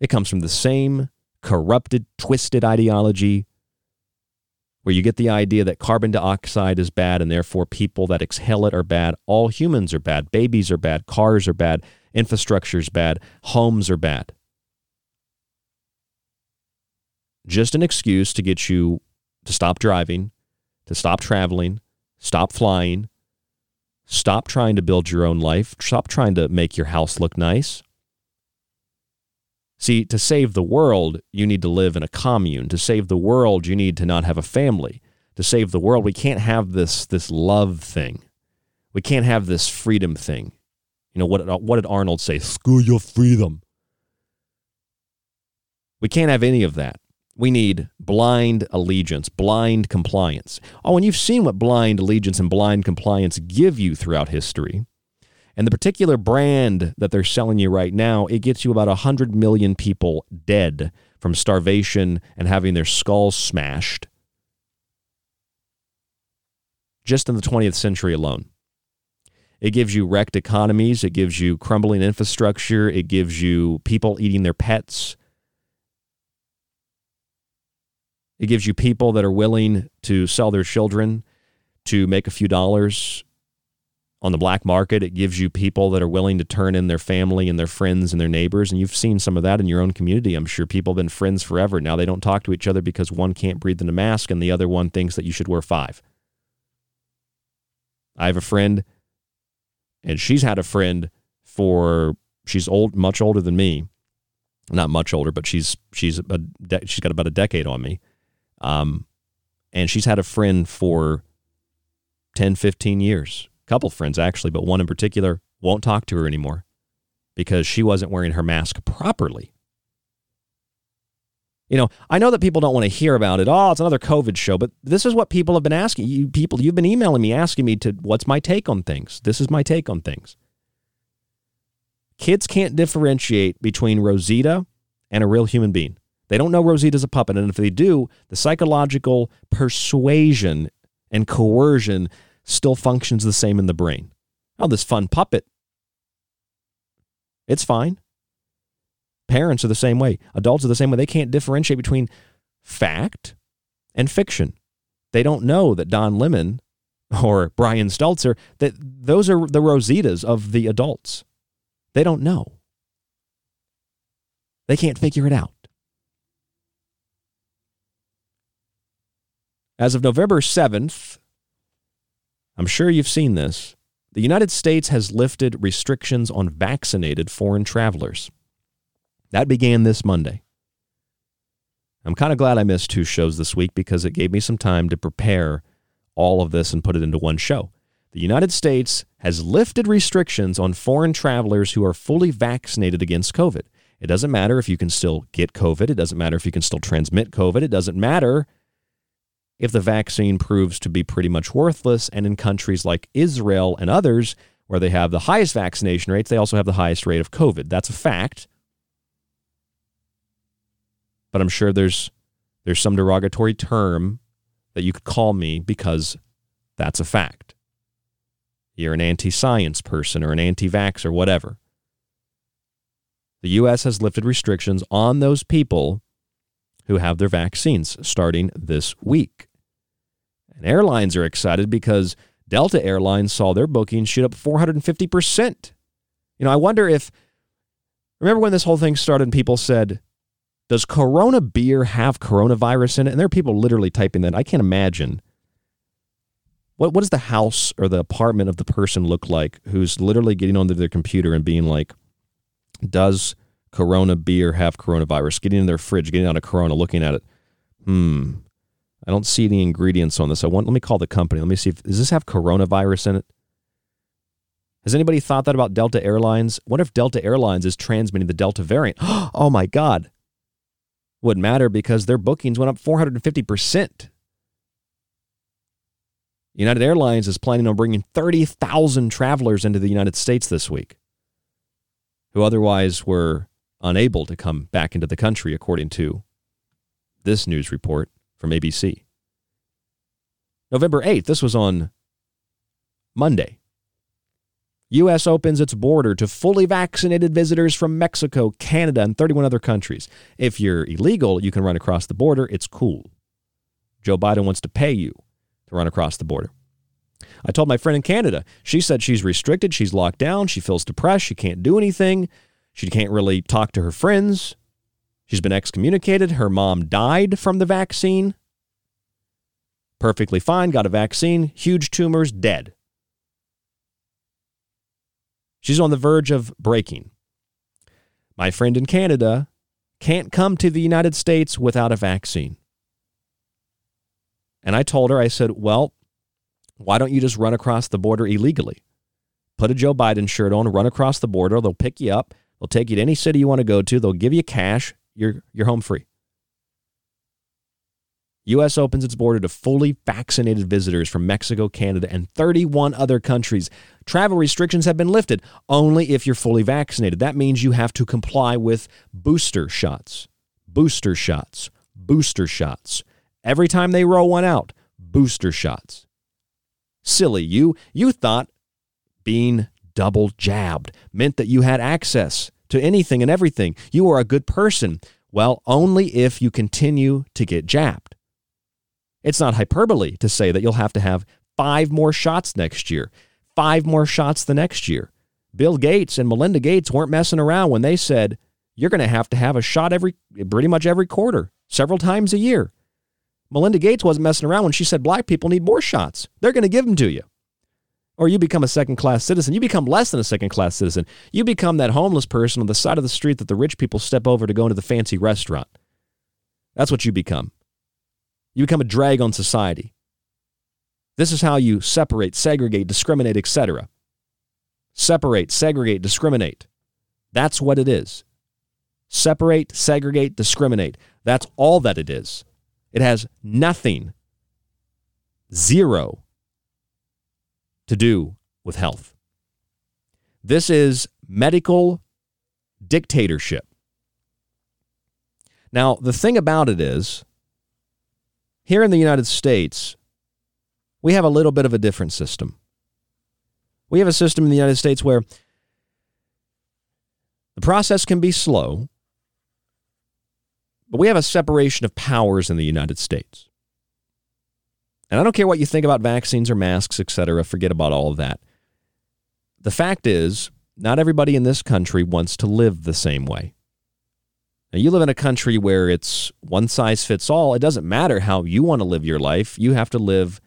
It comes from the same corrupted, twisted ideology where you get the idea that carbon dioxide is bad and therefore people that exhale it are bad. All humans are bad. Babies are bad. Cars are bad. Infrastructure is bad. Homes are bad. Just an excuse to get you to stop driving, to stop traveling, stop flying, stop trying to build your own life, stop trying to make your house look nice. See, to save the world, you need to live in a commune. To save the world, you need to not have a family. To save the world, we can't have this, this love thing. We can't have this freedom thing. You know, what, what did Arnold say? Screw your freedom. We can't have any of that. We need blind allegiance, blind compliance. Oh, and you've seen what blind allegiance and blind compliance give you throughout history. And the particular brand that they're selling you right now, it gets you about 100 million people dead from starvation and having their skulls smashed just in the 20th century alone. It gives you wrecked economies, it gives you crumbling infrastructure, it gives you people eating their pets. It gives you people that are willing to sell their children to make a few dollars on the black market. It gives you people that are willing to turn in their family and their friends and their neighbors. And you've seen some of that in your own community. I'm sure people have been friends forever. Now they don't talk to each other because one can't breathe in a mask and the other one thinks that you should wear five. I have a friend, and she's had a friend for she's old, much older than me. Not much older, but she's she's a she's got about a decade on me. Um, and she's had a friend for 10, 15 years couple friends actually, but one in particular won't talk to her anymore because she wasn't wearing her mask properly. You know, I know that people don't want to hear about it. Oh, it's another COVID show, but this is what people have been asking. You people, you've been emailing me asking me to what's my take on things. This is my take on things. Kids can't differentiate between Rosita and a real human being. They don't know Rosita's a puppet, and if they do, the psychological persuasion and coercion still functions the same in the brain. Oh, this fun puppet. It's fine. Parents are the same way. Adults are the same way. They can't differentiate between fact and fiction. They don't know that Don Lemon or Brian Stelter, that those are the Rositas of the adults. They don't know. They can't figure it out. As of November 7th, I'm sure you've seen this. The United States has lifted restrictions on vaccinated foreign travelers. That began this Monday. I'm kind of glad I missed two shows this week because it gave me some time to prepare all of this and put it into one show. The United States has lifted restrictions on foreign travelers who are fully vaccinated against COVID. It doesn't matter if you can still get COVID. It doesn't matter if you can still transmit COVID. It doesn't matter if the vaccine proves to be pretty much worthless. And in countries like Israel and others, where they have the highest vaccination rates, they also have the highest rate of COVID. That's a fact. But I'm sure there's there's some derogatory term that you could call me because that's a fact. You're an anti science person or an anti vax or whatever. The U.S. has lifted restrictions on those people who have their vaccines starting this week. And airlines are excited because Delta Airlines saw their bookings shoot up 450%. You know, I wonder if, remember when this whole thing started and people said, does Corona beer have coronavirus in it? And there are people literally typing that. I can't imagine. What, what does the house or the apartment of the person look like who's literally getting onto their computer and being like, does Corona beer have coronavirus? Getting in their fridge, getting out a Corona, looking at it. Hmm. I don't see any ingredients on this. I want. Let me call the company. Let me see if does this have coronavirus in it. Has anybody thought that about Delta Airlines? What if Delta Airlines is transmitting the Delta variant? Oh my God. Wouldn't matter because their bookings went up 450%. United Airlines is planning on bringing 30,000 travelers into the United States this week who otherwise were unable to come back into the country, according to this news report from ABC. November 8th, this was on Monday. U.S. opens its border to fully vaccinated visitors from Mexico, Canada, and 31 other countries. If you're illegal, you can run across the border. It's cool. Joe Biden wants to pay you to run across the border. I told my friend in Canada, she said she's restricted, she's locked down, she feels depressed, she can't do anything, she can't really talk to her friends. She's been excommunicated. Her mom died from the vaccine. Perfectly fine, got a vaccine, huge tumors, dead. She's on the verge of breaking. My friend in Canada can't come to the United States without a vaccine. And I told her, I said, well, why don't you just run across the border illegally? Put a Joe Biden shirt on, run across the border. They'll pick you up. They'll take you to any city you want to go to. They'll give you cash. You're, you're home free. U.S. opens its border to fully vaccinated visitors from Mexico, Canada, and 31 other countries. Travel restrictions have been lifted only if you're fully vaccinated. That means you have to comply with booster shots, booster shots, booster shots. Every time they roll one out, booster shots. Silly you. You thought being double jabbed meant that you had access to anything and everything. You are a good person. Well, only if you continue to get jabbed. It's not hyperbole to say that you'll have to have five more shots next year, five more shots the next year. Bill Gates and Melinda Gates weren't messing around when they said you're going to have to have a shot every pretty much every quarter, several times a year. Melinda Gates wasn't messing around when she said black people need more shots. They're going to give them to you. Or you become a second class citizen. You become less than a second class citizen. You become that homeless person on the side of the street that the rich people step over to go into the fancy restaurant. That's what you become. You become a drag on society. This is how you separate, segregate, discriminate, etc. Separate, segregate, discriminate. That's what it is. Separate, segregate, discriminate. That's all that it is. It has nothing, zero, to do with health. This is medical dictatorship. Now, the thing about it is, here in the United States, we have a little bit of a different system. We have a system in the United States where the process can be slow, but we have a separation of powers in the United States. And I don't care what you think about vaccines or masks, et cetera, forget about all of that. The fact is, not everybody in this country wants to live the same way. Now, you live in a country where it's one size fits all. It doesn't matter how you want to live your life. You have to live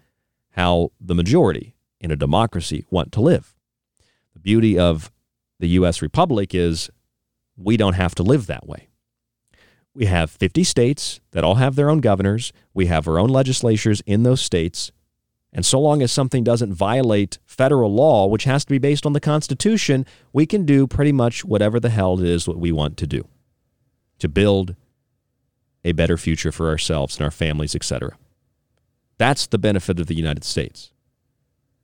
how the majority in a democracy want to live. The beauty of the U.S. Republic is we don't have to live that way. We have 50 states that all have their own governors. We have our own legislatures in those states. And so long as something doesn't violate federal law, which has to be based on the Constitution, we can do pretty much whatever the hell it is what we want to do to build a better future for ourselves and our families, etc. That's the benefit of the United States.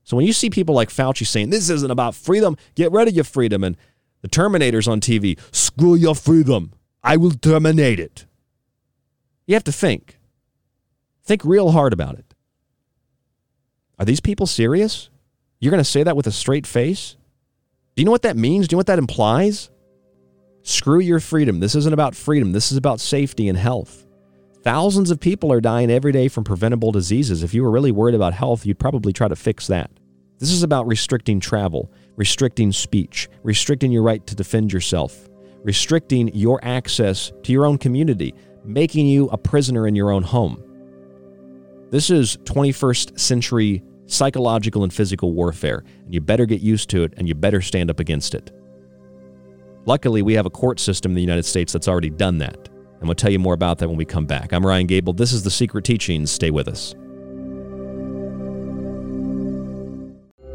So when you see people like Fauci saying, this isn't about freedom, get rid of your freedom, and the Terminators on TV, screw your freedom, I will terminate it. You have to think. Think real hard about it. Are these people serious? You're going to say that with a straight face? Do you know what that means? Do you know what that implies? Screw your freedom. This isn't about freedom. This is about safety and health. Thousands of people are dying every day from preventable diseases. If you were really worried about health, you'd probably try to fix that. This is about restricting travel, restricting speech, restricting your right to defend yourself, restricting your access to your own community, making you a prisoner in your own home. This is 21st century psychological and physical warfare, and you better get used to it and you better stand up against it. Luckily, we have a court system in the United States that's already done that. And we'll tell you more about that when we come back. I'm Ryan Gable. This is The Secret Teachings. Stay with us.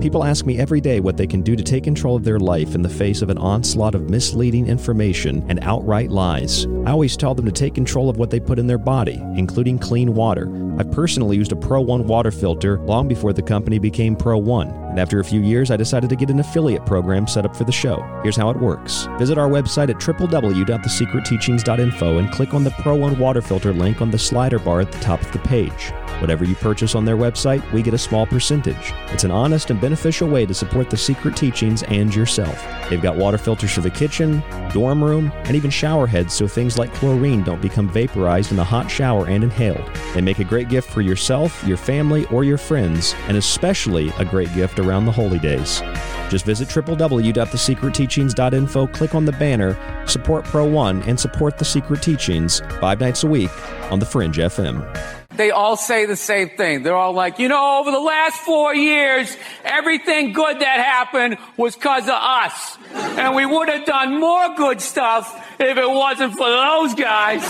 People ask me every day what they can do to take control of their life in the face of an onslaught of misleading information and outright lies. I always tell them to take control of what they put in their body, including clean water. I personally used a Pro One water filter long before the company became Pro One, and after a few years, I decided to get an affiliate program set up for the show. Here's how it works visit our website at www.thesecretteachings.info and click on the Pro One water filter link on the slider bar at the top of the page. Whatever you purchase on their website, we get a small percentage. It's an honest and beneficial way to support the secret teachings and yourself. They've got water filters for the kitchen, dorm room, and even shower heads so things like chlorine don't become vaporized in a hot shower and inhaled. They make a great gift for yourself, your family, or your friends, and especially a great gift around the holy days. Just visit www.thesecretteachings.info, click on the banner, support Pro One, and support the Secret Teachings five nights a week on The Fringe FM they all say the same thing. They're all like, you know, over the last four years, everything good that happened was because of us. And we would have done more good stuff if it wasn't for those guys.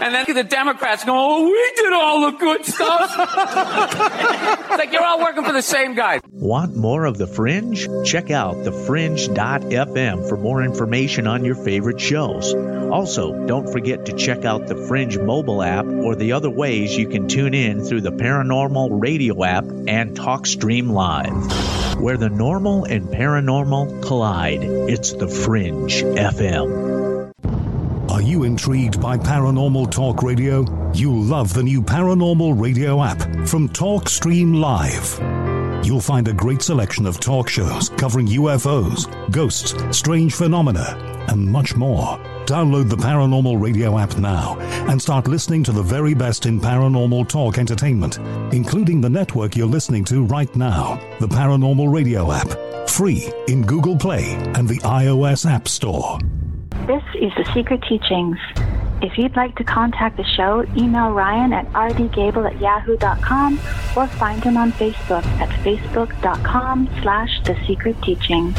And then the Democrats go, oh, we did all the good stuff. it's like you're all working for the same guy. Want more of The Fringe? Check out thefringe.fm for more information on your favorite shows. Also, don't forget to check out the Fringe mobile app or the other ways you can tune in through the Paranormal Radio app and TalkStream Live. Where the normal and paranormal collide, it's the Fringe FM. Are you intrigued by Paranormal Talk Radio? You'll love the new Paranormal Radio app from TalkStream Live. You'll find a great selection of talk shows covering UFOs, ghosts, strange phenomena, and much more. Download the Paranormal Radio app now and start listening to the very best in paranormal talk entertainment, including the network you're listening to right now, the Paranormal Radio app, free in Google Play and the iOS App Store. This is The Secret Teachings. If you'd like to contact the show, email Ryan at rdgable at yahoo.com or find him on Facebook at facebook.com slash the secret teachings.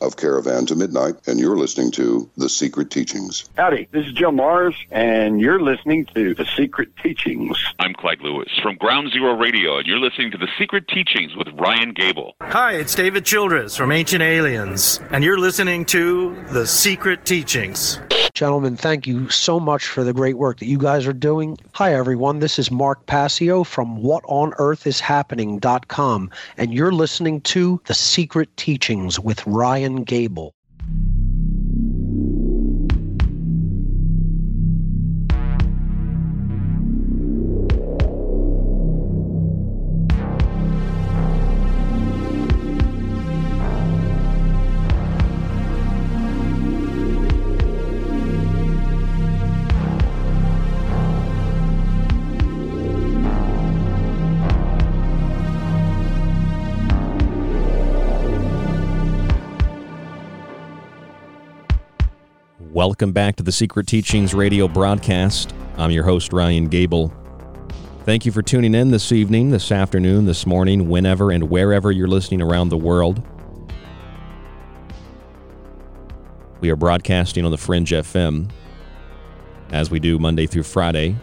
of Caravan to Midnight, and you're listening to The Secret Teachings. Howdy, this is Joe Mars, and you're listening to The Secret Teachings. I'm Clyde Lewis from Ground Zero Radio, and you're listening to The Secret Teachings with Ryan Gable. Hi, it's David Childress from Ancient Aliens, and you're listening to The Secret Teachings. Gentlemen, thank you so much for the great work that you guys are doing. Hi, everyone. This is Mark Passio from WhatOnEarthIsHappening.com, and you're listening to The Secret Teachings with Ryan Gable. Welcome back to the Secret Teachings radio broadcast. I'm your host, Ryan Gable. Thank you for tuning in this evening, this afternoon, this morning, whenever and wherever you're listening around the world. We are broadcasting on the Fringe FM, as we do Monday through Friday,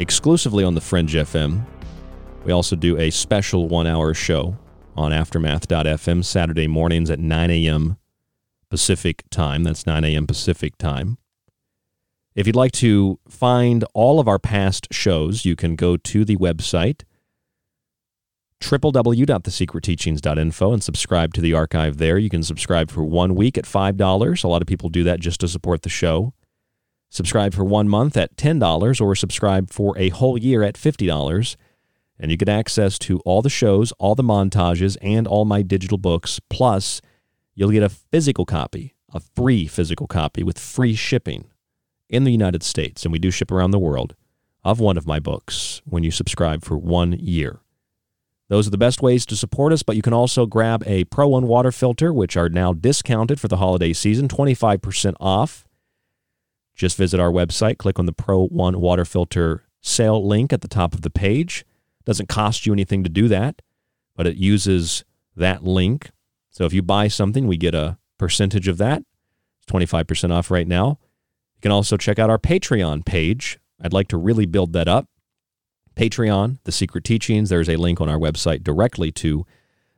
exclusively on the Fringe FM. We also do a special one hour show on Aftermath.fm Saturday mornings at 9 a.m. Pacific time. That's 9 a.m. Pacific time. If you'd like to find all of our past shows, you can go to the website www.thesecretteachings.info and subscribe to the archive there. You can subscribe for one week at $5. A lot of people do that just to support the show. Subscribe for one month at $10 or subscribe for a whole year at $50. And you get access to all the shows, all the montages, and all my digital books. Plus, you'll get a physical copy, a free physical copy with free shipping in the United States. And we do ship around the world of one of my books when you subscribe for one year. Those are the best ways to support us, but you can also grab a Pro One water filter, which are now discounted for the holiday season, 25% off. Just visit our website, click on the Pro One water filter sale link at the top of the page. Doesn't cost you anything to do that, but it uses that link. So if you buy something, we get a percentage of that. It's 25% off right now. You can also check out our Patreon page. I'd like to really build that up. Patreon, The Secret Teachings. There's a link on our website directly to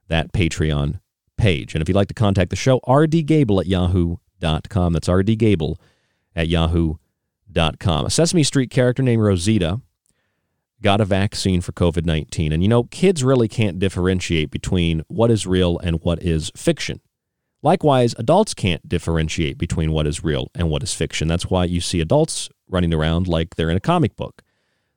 that Patreon page. And if you'd like to contact the show, rdgable at yahoo.com. That's rdgable at yahoo.com. A Sesame Street character named Rosita got a vaccine for COVID 19. And you know, kids really can't differentiate between what is real and what is fiction. Likewise, adults can't differentiate between what is real and what is fiction. That's why you see adults running around like they're in a comic book.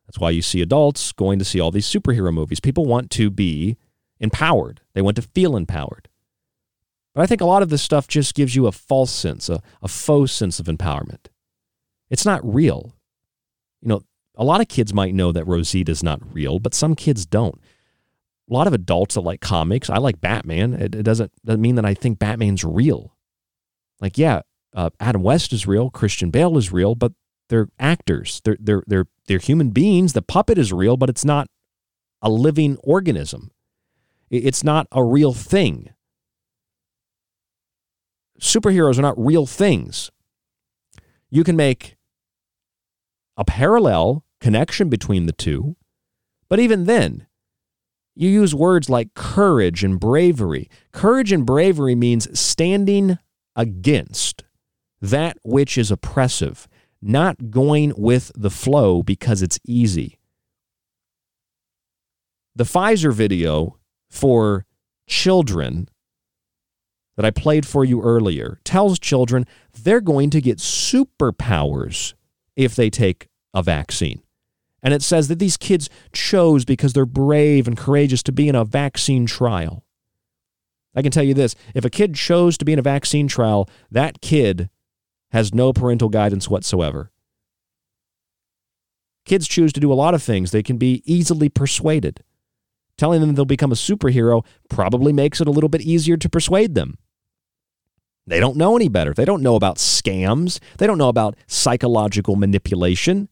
That's why you see adults going to see all these superhero movies. People want to be empowered, they want to feel empowered. But I think a lot of this stuff just gives you a false sense, a, a faux sense of empowerment. It's not real. You know, a lot of kids might know that Rosita is not real, but some kids don't. A lot of adults that like comics, I like Batman. It, it doesn't, doesn't mean that I think Batman's real. Like, yeah, uh, Adam West is real, Christian Bale is real, but they're actors. They're they're they're they're human beings. The puppet is real, but it's not a living organism. It's not a real thing. Superheroes are not real things. You can make a parallel connection between the two, but even then, you use words like courage and bravery. Courage and bravery means standing against that which is oppressive not going with the flow because it's easy. The Pfizer video for children that I played for you earlier tells children they're going to get superpowers if they take a vaccine. And it says that these kids chose because they're brave and courageous to be in a vaccine trial. I can tell you this if a kid chose to be in a vaccine trial, that kid has no parental guidance whatsoever. Kids choose to do a lot of things, they can be easily persuaded. Telling them they'll become a superhero probably makes it a little bit easier to persuade them. They don't know any better. They don't know about scams. They don't know about psychological manipulation.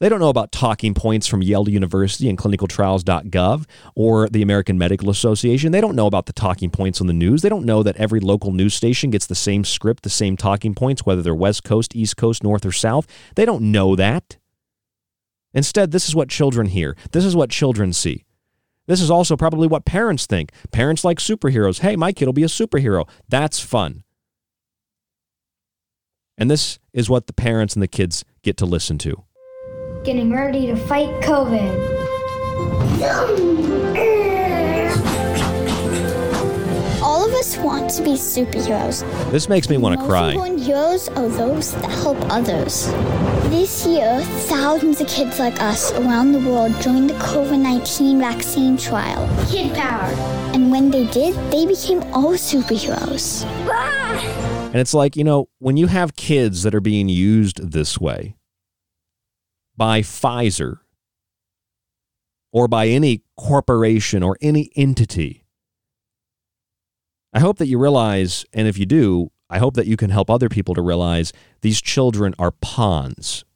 They don't know about talking points from Yale University and clinicaltrials.gov or the American Medical Association. They don't know about the talking points on the news. They don't know that every local news station gets the same script, the same talking points, whether they're West Coast, East Coast, North, or South. They don't know that. Instead, this is what children hear. This is what children see. This is also probably what parents think. Parents like superheroes. Hey, my kid will be a superhero. That's fun. And this is what the parents and the kids get to listen to. Getting ready to fight COVID. All of us want to be superheroes. This makes me want to cry. important heroes are those that help others. This year, thousands of kids like us around the world joined the COVID 19 vaccine trial. Kid power. And when they did, they became all superheroes. And it's like, you know, when you have kids that are being used this way by Pfizer or by any corporation or any entity, I hope that you realize, and if you do, I hope that you can help other people to realize these children are pawns.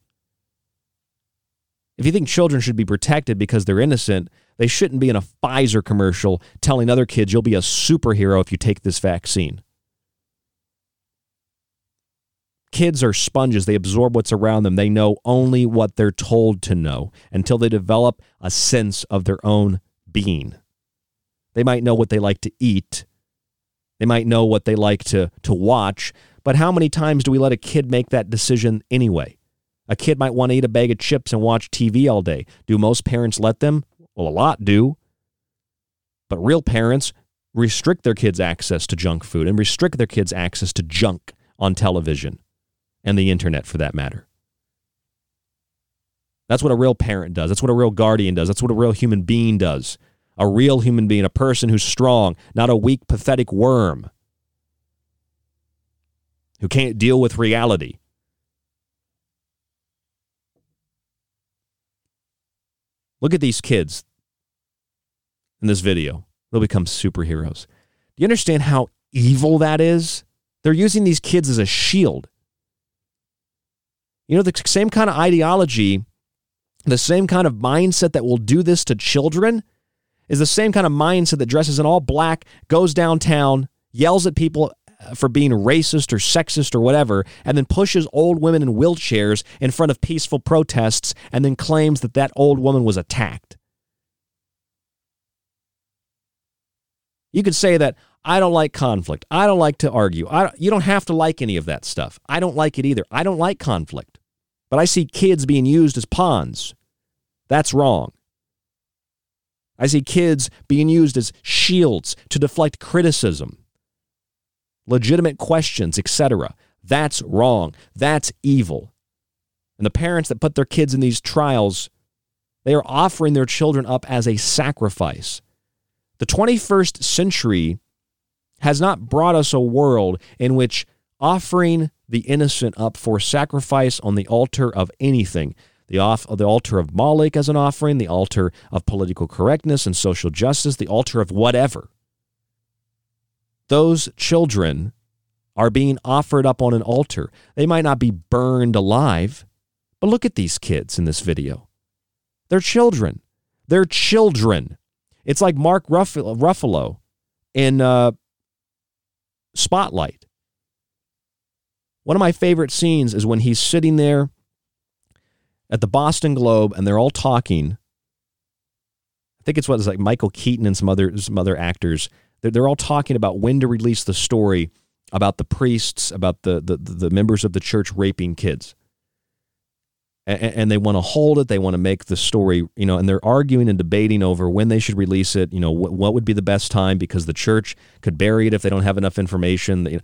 If you think children should be protected because they're innocent, they shouldn't be in a Pfizer commercial telling other kids you'll be a superhero if you take this vaccine. Kids are sponges. They absorb what's around them. They know only what they're told to know until they develop a sense of their own being. They might know what they like to eat. They might know what they like to, to watch. But how many times do we let a kid make that decision anyway? A kid might want to eat a bag of chips and watch TV all day. Do most parents let them? Well, a lot do. But real parents restrict their kids' access to junk food and restrict their kids' access to junk on television and the internet for that matter. That's what a real parent does. That's what a real guardian does. That's what a real human being does. A real human being, a person who's strong, not a weak, pathetic worm who can't deal with reality. Look at these kids in this video. They'll become superheroes. Do you understand how evil that is? They're using these kids as a shield. You know, the same kind of ideology, the same kind of mindset that will do this to children is the same kind of mindset that dresses in all black, goes downtown, yells at people uh, for being racist or sexist or whatever, and then pushes old women in wheelchairs in front of peaceful protests and then claims that that old woman was attacked. You could say that I don't like conflict. I don't like to argue. I, you don't have to like any of that stuff. I don't like it either. I don't like conflict. But I see kids being used as pawns. That's wrong. I see kids being used as shields to deflect criticism, legitimate questions, etc. That's wrong. That's evil. And the parents that put their kids in these trials, they are offering their children up as a sacrifice. The 21st century has not brought us a world in which offering the innocent up for sacrifice on the altar of anything, the, off, the altar of Moloch as an offering, the altar of political correctness and social justice, the altar of whatever. Those children are being offered up on an altar. They might not be burned alive, but look at these kids in this video. They're children. They're children. It's like Mark Ruffalo, in uh, Spotlight. One of my favorite scenes is when he's sitting there at the Boston Globe and they're all talking. I think it's what it's like Michael Keaton and some other some other actors. They're, they're all talking about when to release the story about the priests, about the, the the members of the church raping kids. and, they want to hold it. They want to make the story, you know, and they're arguing and debating over when they should release it. You know, what would be the best time because the church could bury it if they don't have enough information.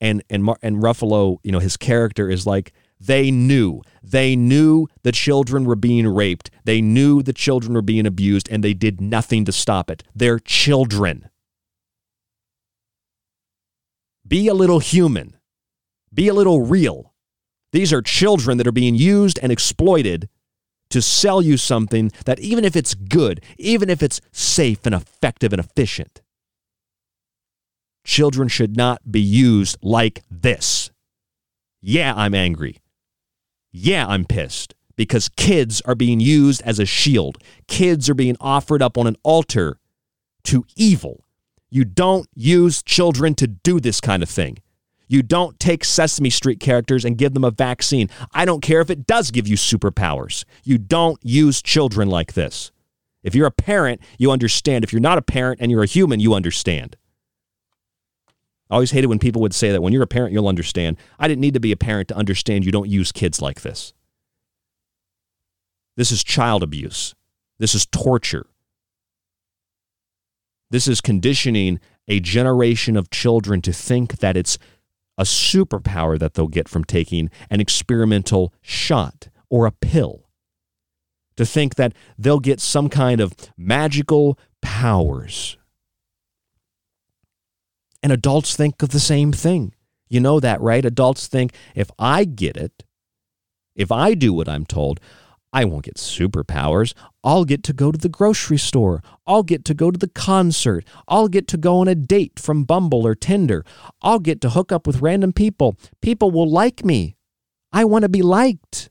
And and Mar- and Ruffalo, you know, his character is like they knew. They knew the children were being raped. They knew the children were being abused, and they did nothing to stop it. They're children. Be a little human. Be a little real. These are children that are being used and exploited to sell you something that, even if it's good, even if it's safe and effective and efficient, children should not be used like this. Yeah, I'm angry. Yeah, I'm pissed because kids are being used as a shield. Kids are being offered up on an altar to evil. You don't use children to do this kind of thing. You don't take Sesame Street characters and give them a vaccine. I don't care if it does give you superpowers. You don't use children like this. If you're a parent, you understand. If you're not a parent and you're a human, you understand. I always hated when people would say that when you're a parent, you'll understand. I didn't need to be a parent to understand you don't use kids like this. This is child abuse. This is torture. This is conditioning a generation of children to think that it's a superpower that they'll get from taking an experimental shot or a pill. To think that they'll get some kind of magical powers. And adults think of the same thing. You know that, right? Adults think if I get it, if I do what I'm told, I won't get superpowers. I'll get to go to the grocery store. I'll get to go to the concert. I'll get to go on a date from Bumble or Tinder. I'll get to hook up with random people. People will like me. I want to be liked.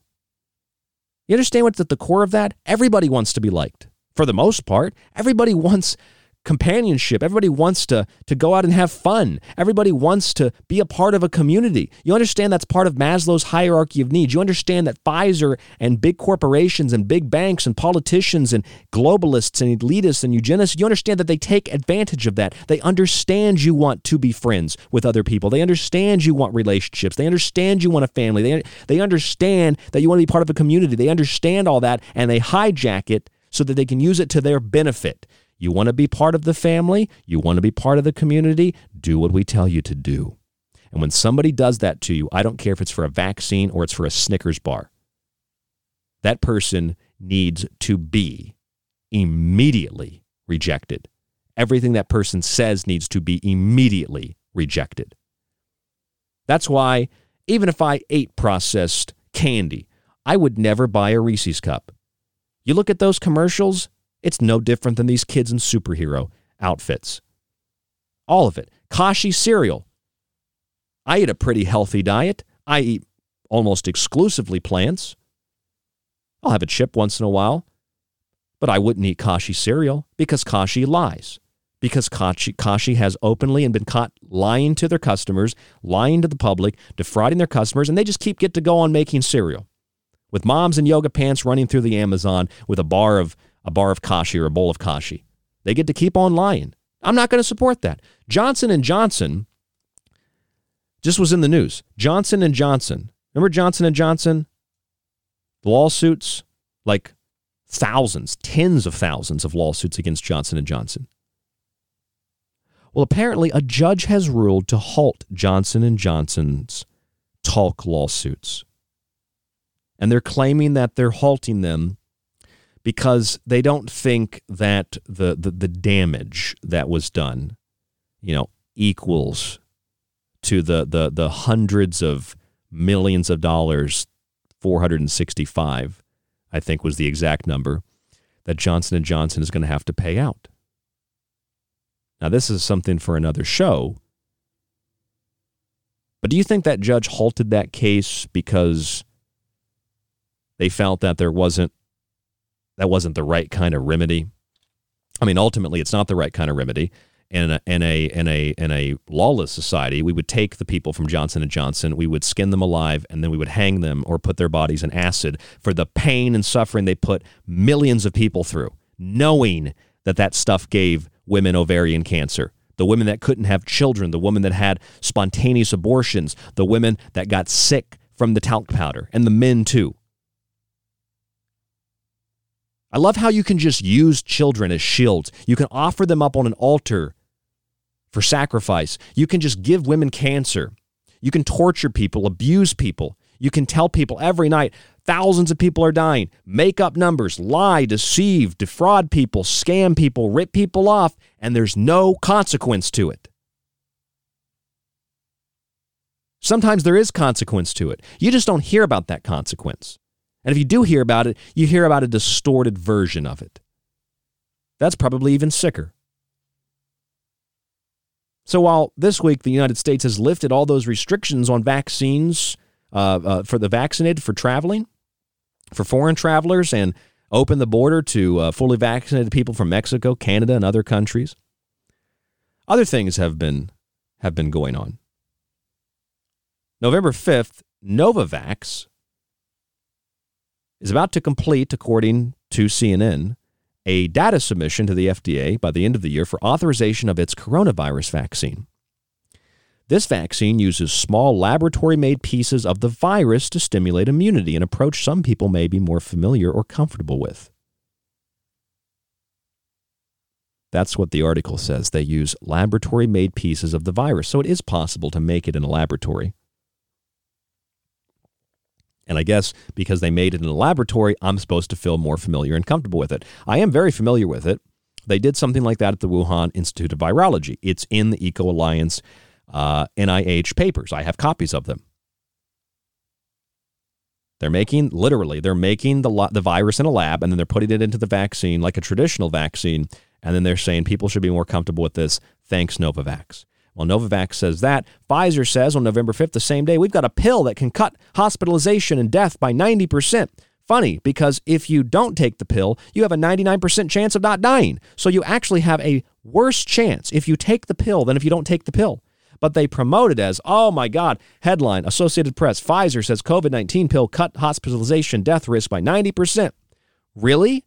You understand what's at the core of that? Everybody wants to be liked. For the most part, everybody wants companionship. Everybody wants to, to go out and have fun. Everybody wants to be a part of a community. You understand that's part of Maslow's hierarchy of needs. You understand that Pfizer and big corporations and big banks and politicians and globalists and elitists and eugenists, you understand that they take advantage of that. They understand you want to be friends with other people. They understand you want relationships. They understand you want a family. They, they understand that you want to be part of a community. They understand all that and they hijack it so that they can use it to their benefit. You want to be part of the family, you want to be part of the community, do what we tell you to do. And when somebody does that to you, I don't care if it's for a vaccine or it's for a Snickers bar, that person needs to be immediately rejected. Everything that person says needs to be immediately rejected. That's why, even if I ate processed candy, I would never buy a Reese's cup. You look at those commercials, it's no different than these kids in superhero outfits. All of it. Kashi cereal. I eat a pretty healthy diet. I eat almost exclusively plants. I'll have a chip once in a while, but I wouldn't eat Kashi cereal because Kashi lies. Because Kashi, Kashi has openly and been caught lying to their customers, lying to the public, defrauding their customers, and they just keep get to go on making cereal. With moms in yoga pants running through the Amazon with a bar of a bar of kashi or a bowl of kashi. They get to keep on lying. I'm not going to support that. Johnson and Johnson just was in the news. Johnson and Johnson. Remember Johnson and Johnson? Lawsuits, like thousands, tens of thousands of lawsuits against Johnson and Johnson. Well, apparently a judge has ruled to halt Johnson and Johnson's talc lawsuits. And they're claiming that they're halting them because they don't think that the, the, the damage that was done, you know, equals to the, the, the hundreds of millions of dollars, 465, I think was the exact number, that Johnson & Johnson is going to have to pay out. Now, this is something for another show. But do you think that judge halted that case because they felt that there wasn't that wasn't the right kind of remedy. I mean, ultimately, it's not the right kind of remedy. In a, in a in a in a lawless society, we would take the people from Johnson and Johnson, we would skin them alive, and then we would hang them or put their bodies in acid for the pain and suffering they put millions of people through, knowing that that stuff gave women ovarian cancer, the women that couldn't have children, the women that had spontaneous abortions, the women that got sick from the talc powder, and the men too. I love how you can just use children as shields. You can offer them up on an altar for sacrifice. You can just give women cancer. You can torture people, abuse people. You can tell people every night thousands of people are dying, make up numbers, lie, deceive, defraud people, scam people, rip people off, and there's no consequence to it. Sometimes there is consequence to it. You just don't hear about that consequence. And if you do hear about it, you hear about a distorted version of it. That's probably even sicker. So while this week the United States has lifted all those restrictions on vaccines uh, uh, for the vaccinated for traveling, for foreign travelers, and opened the border to uh, fully vaccinated people from Mexico, Canada, and other countries, other things have been have been going on. November 5th, Novavax is about to complete, according to CNN, a data submission to the FDA by the end of the year for authorization of its coronavirus vaccine. This vaccine uses small laboratory made pieces of the virus to stimulate immunity, an approach some people may be more familiar or comfortable with. That's what the article says. They use laboratory made pieces of the virus, so it is possible to make it in a laboratory. And I guess because they made it in a laboratory, I'm supposed to feel more familiar and comfortable with it. I am very familiar with it. They did something like that at the Wuhan Institute of Virology. It's in the Eco Alliance uh, NIH papers. I have copies of them. They're making, literally, they're making the, the virus in a lab and then they're putting it into the vaccine like a traditional vaccine. And then they're saying people should be more comfortable with this. Thanks, Novavax. Well, Novavax says that. Pfizer says on November 5th, the same day, we've got a pill that can cut hospitalization and death by 90%. Funny, because if you don't take the pill, you have a 99% chance of not dying. So you actually have a worse chance if you take the pill than if you don't take the pill. But they promote it as, oh my God, headline Associated Press Pfizer says COVID 19 pill cut hospitalization death risk by 90%. Really?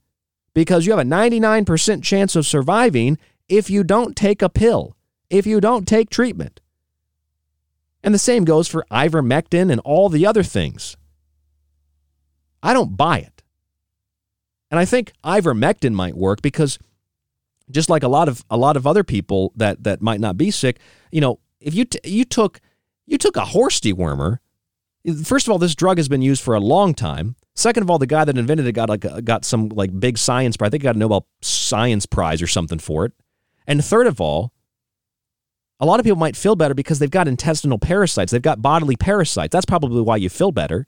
Because you have a 99% chance of surviving if you don't take a pill if you don't take treatment. And the same goes for ivermectin and all the other things. I don't buy it. And I think ivermectin might work because just like a lot of a lot of other people that that might not be sick, you know, if you t- you took you took a horse dewormer, first of all this drug has been used for a long time. Second of all, the guy that invented it got like got some like big science prize. I think he got a Nobel Science Prize or something for it. And third of all, a lot of people might feel better because they've got intestinal parasites, they've got bodily parasites. That's probably why you feel better.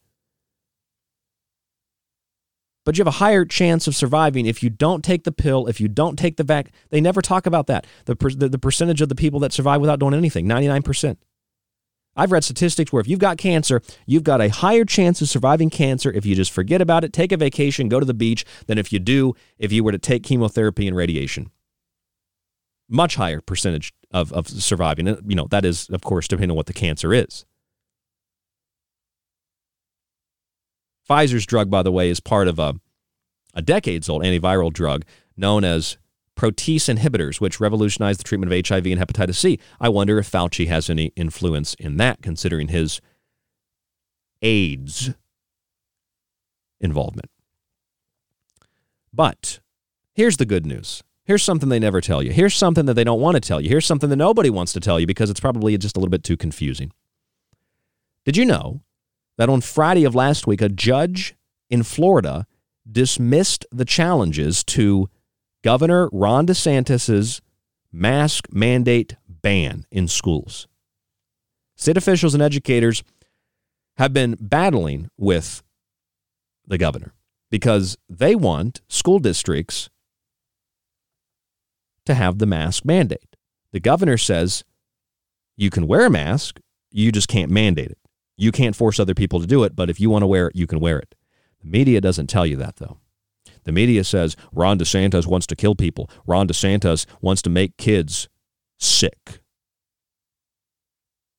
But you have a higher chance of surviving if you don't take the pill, if you don't take the vac. They never talk about that. The, per- the, the percentage of the people that survive without doing anything, 99%. I've read statistics where if you've got cancer, you've got a higher chance of surviving cancer if you just forget about it, take a vacation, go to the beach, than if you do if you were to take chemotherapy and radiation. Much higher percentage of, of surviving. And, you know, that is, of course, depending on what the cancer is. Pfizer's drug, by the way, is part of a, a decades old antiviral drug known as protease inhibitors, which revolutionized the treatment of HIV and hepatitis C. I wonder if Fauci has any influence in that, considering his AIDS involvement. But here's the good news Here's something they never tell you. Here's something that they don't want to tell you. Here's something that nobody wants to tell you because it's probably just a little bit too confusing. Did you know that on Friday of last week, a judge in Florida dismissed the challenges to Governor Ron DeSantis's mask mandate ban in schools? State officials and educators have been battling with the governor because they want school districts to have the mask mandate. The governor says you can wear a mask, you just can't mandate it. You can't force other people to do it, but if you want to wear it, you can wear it. The media doesn't tell you that, though. The media says Ron DeSantis wants to kill people. Ron DeSantis wants to make kids sick.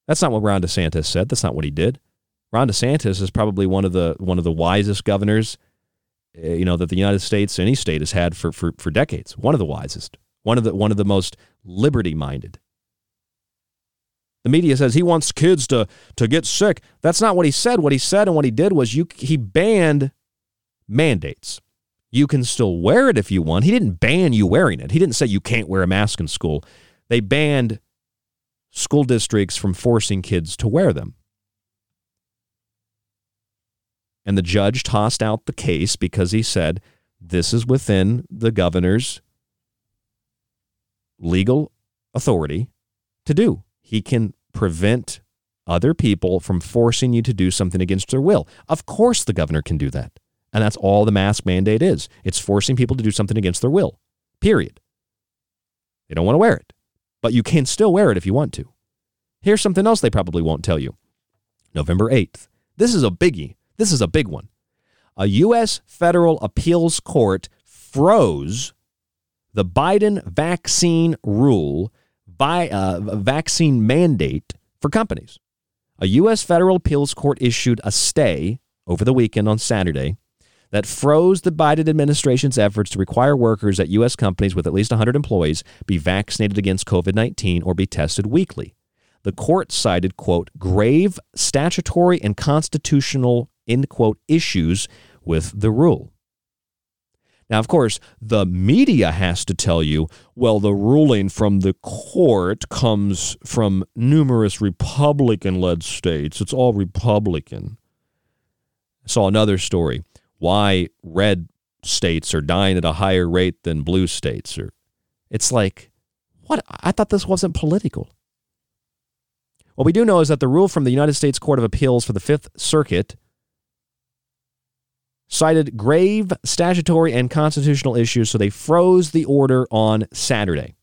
That's not what Ron DeSantis said. That's not what he did. Ron DeSantis is probably one of the one of the wisest governors, eh, you know, that the United States, any state, has had for for, for decades. One of the wisest one of the one of the most liberty minded. The media says he wants kids to to get sick. That's not what he said. What he said and what he did was you he banned mandates. You can still wear it if you want. He didn't ban you wearing it. He didn't say you can't wear a mask in school. They banned school districts from forcing kids to wear them. And the judge tossed out the case because he said this is within the governor's legal authority to do. He can prevent other people from forcing you to do something against their will. Of course, the governor can do that. And that's all the mask mandate is it's forcing people to do something against their will, period. They don't want to wear it, but you can still wear it if you want to. Here's something else they probably won't tell you November 8th. This is a biggie. This is a big one. A U.S. federal appeals court froze the Biden vaccine rule by uh, vaccine mandate for companies. A U.S. federal appeals court issued a stay over the weekend on Saturday that froze the Biden administration's efforts to require workers at U.S. companies with at least 100 employees be vaccinated against COVID 19 or be tested weekly. The court cited, quote, grave statutory and constitutional, end quote, issues with the rule. Now, of course, the media has to tell you, well, the ruling from the court comes from numerous Republican led states. It's all Republican. I saw another story why red states are dying at a higher rate than blue states. Or it's like, what? I thought this wasn't political. What we do know is that the rule from the United States Court of Appeals for the Fifth Circuit cited grave statutory and constitutional issues, so they froze the order on Saturday.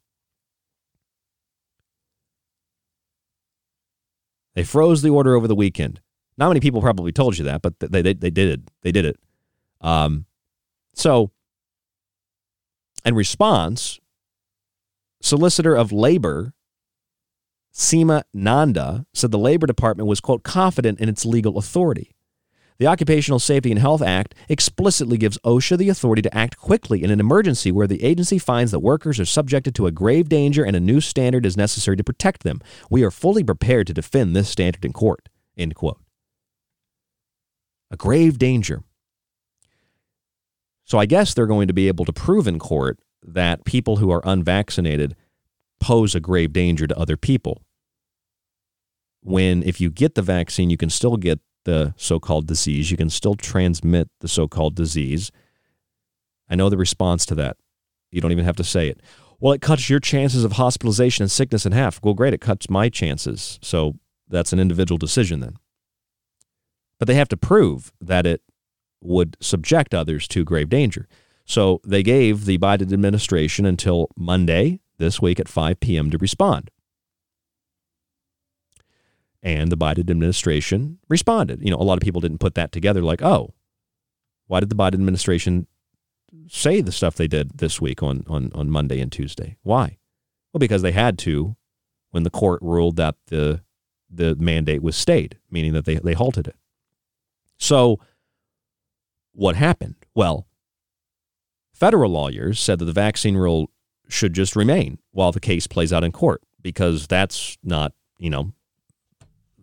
They froze the order over the weekend. Not many people probably told you that, but they, they, they did it. They did it. Um, so, in response, Solicitor of Labor Seema Nanda said the Labor Department was, quote, confident in its legal authority. The Occupational Safety and Health Act explicitly gives OSHA the authority to act quickly in an emergency where the agency finds that workers are subjected to a grave danger and a new standard is necessary to protect them. We are fully prepared to defend this standard in court. End quote. A grave danger. So I guess they're going to be able to prove in court that people who are unvaccinated pose a grave danger to other people. When if you get the vaccine, you can still get the so called disease. You can still transmit the so called disease. I know the response to that. You don't even have to say it. Well, it cuts your chances of hospitalization and sickness in half. Well, great, it cuts my chances. So that's an individual decision then. But they have to prove that it would subject others to grave danger. So they gave the Biden administration until Monday this week at 5 p.m. to respond. And the Biden administration responded. You know, a lot of people didn't put that together like, oh, why did the Biden administration say the stuff they did this week on, on, on Monday and Tuesday? Why? Well, because they had to when the court ruled that the the mandate was stayed, meaning that they, they halted it. So what happened? Well, federal lawyers said that the vaccine rule should just remain while the case plays out in court because that's not, you know,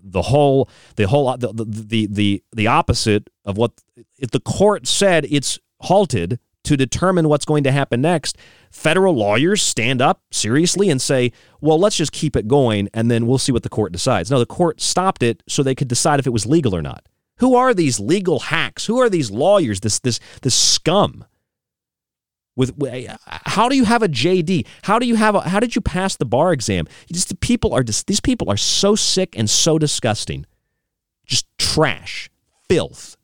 the whole the whole the the the, the opposite of what if the court said it's halted to determine what's going to happen next federal lawyers stand up seriously and say well let's just keep it going and then we'll see what the court decides. No the court stopped it so they could decide if it was legal or not. Who are these legal hacks? Who are these lawyers this this this scum with how do you have a JD? How do you have a, how did you pass the bar exam? Just people are just these people are so sick and so disgusting. Just trash, filth.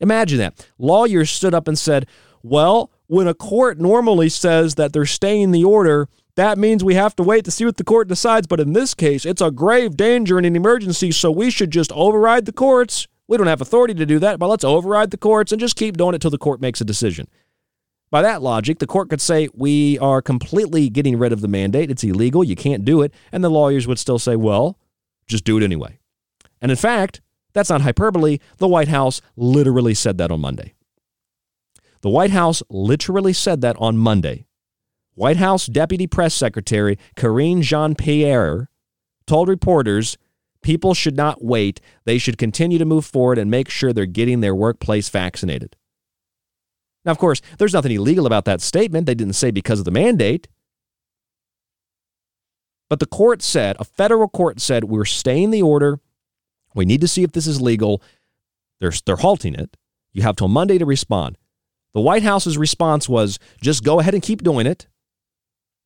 Imagine that. Lawyers stood up and said, "Well, when a court normally says that they're staying the order, that means we have to wait to see what the court decides, but in this case, it's a grave danger and an emergency, so we should just override the courts. We don't have authority to do that, but let's override the courts and just keep doing it till the court makes a decision." By that logic, the court could say, We are completely getting rid of the mandate. It's illegal. You can't do it. And the lawyers would still say, Well, just do it anyway. And in fact, that's not hyperbole. The White House literally said that on Monday. The White House literally said that on Monday. White House Deputy Press Secretary Karine Jean Pierre told reporters people should not wait. They should continue to move forward and make sure they're getting their workplace vaccinated. Now, of course, there's nothing illegal about that statement. They didn't say because of the mandate. But the court said, a federal court said, we're staying the order. We need to see if this is legal. They're, they're halting it. You have till Monday to respond. The White House's response was just go ahead and keep doing it.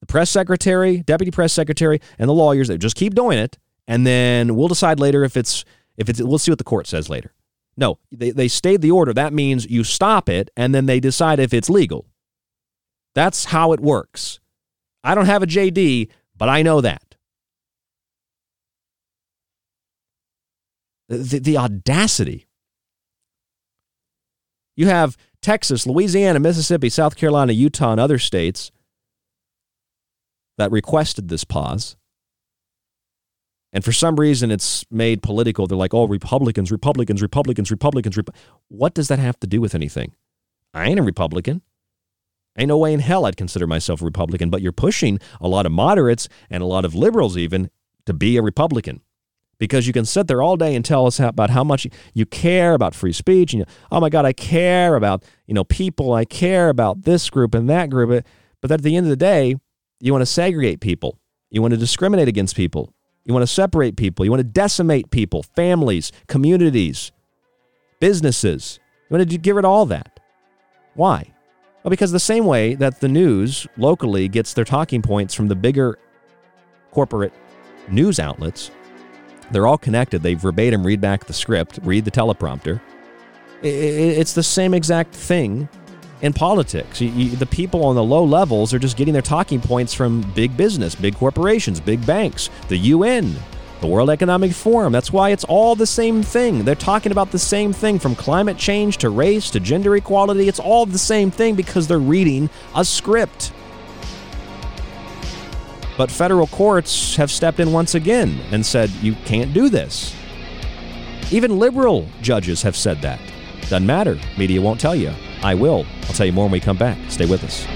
The press secretary, deputy press secretary, and the lawyers, they just keep doing it. And then we'll decide later if it's, if it's, we'll see what the court says later. No, they, they stayed the order. That means you stop it and then they decide if it's legal. That's how it works. I don't have a JD, but I know that. The, the audacity. You have Texas, Louisiana, Mississippi, South Carolina, Utah, and other states that requested this pause. And for some reason, it's made political. They're like, oh, Republicans, Republicans, Republicans, Republicans. Rep-. What does that have to do with anything? I ain't a Republican. Ain't no way in hell I'd consider myself a Republican, but you're pushing a lot of moderates and a lot of liberals even to be a Republican because you can sit there all day and tell us about how much you care about free speech and you, oh my god I care about you know people I care about this group and that group but at the end of the day you want to segregate people you want to discriminate against people you want to separate people. You want to decimate people, families, communities, businesses. You want to get rid of all that. Why? Well, because the same way that the news locally gets their talking points from the bigger corporate news outlets, they're all connected. They verbatim read back the script, read the teleprompter. It's the same exact thing in politics. You, you, the people on the low levels are just getting their talking points from big business, big corporations, big banks, the UN, the World Economic Forum. That's why it's all the same thing. They're talking about the same thing from climate change to race to gender equality. It's all the same thing because they're reading a script. But federal courts have stepped in once again and said you can't do this. Even liberal judges have said that. Doesn't matter. Media won't tell you. I will. I'll tell you more when we come back. Stay with us.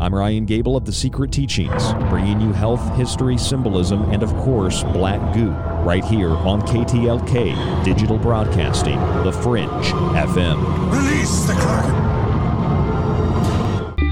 I'm Ryan Gable of The Secret Teachings, bringing you health, history, symbolism, and of course, black goo, right here on KTLK Digital Broadcasting, The Fringe FM. Release the Kraken!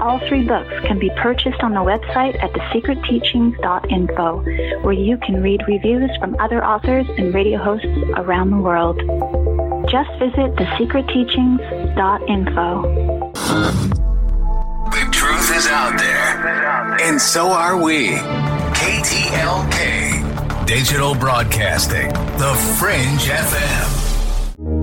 All three books can be purchased on the website at thesecretteachings.info, where you can read reviews from other authors and radio hosts around the world. Just visit thesecretteachings.info. The truth is out there, and so are we. KTLK, Digital Broadcasting, The Fringe FM.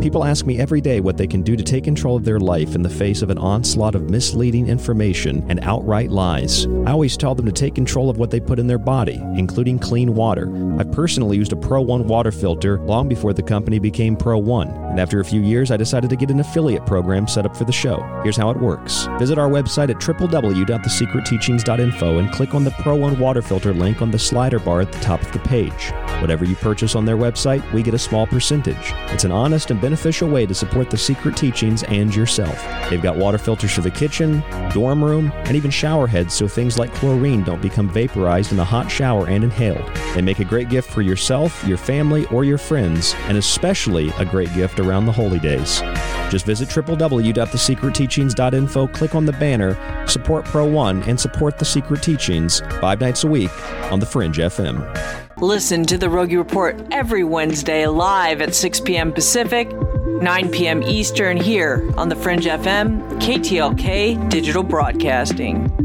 People ask me every day what they can do to take control of their life in the face of an onslaught of misleading information and outright lies. I always tell them to take control of what they put in their body, including clean water. I've personally used a Pro One water filter long before the company became Pro One, and after a few years, I decided to get an affiliate program set up for the show. Here's how it works visit our website at www.thesecretteachings.info and click on the Pro One water filter link on the slider bar at the top of the page. Whatever you purchase on their website, we get a small percentage. It's an honest and beneficial way to support the secret teachings and yourself. They've got water filters for the kitchen, dorm room, and even shower heads so things like chlorine don't become vaporized in a hot shower and inhaled. They make a great gift for yourself, your family, or your friends, and especially a great gift around the holy days. Just visit www.thesecretteachings.info, click on the banner, support Pro One, and support the Secret Teachings five nights a week on The Fringe FM. Listen to the Rogie Report every Wednesday live at 6 p.m. Pacific, 9 p.m. Eastern here on the Fringe FM, KTLK Digital Broadcasting.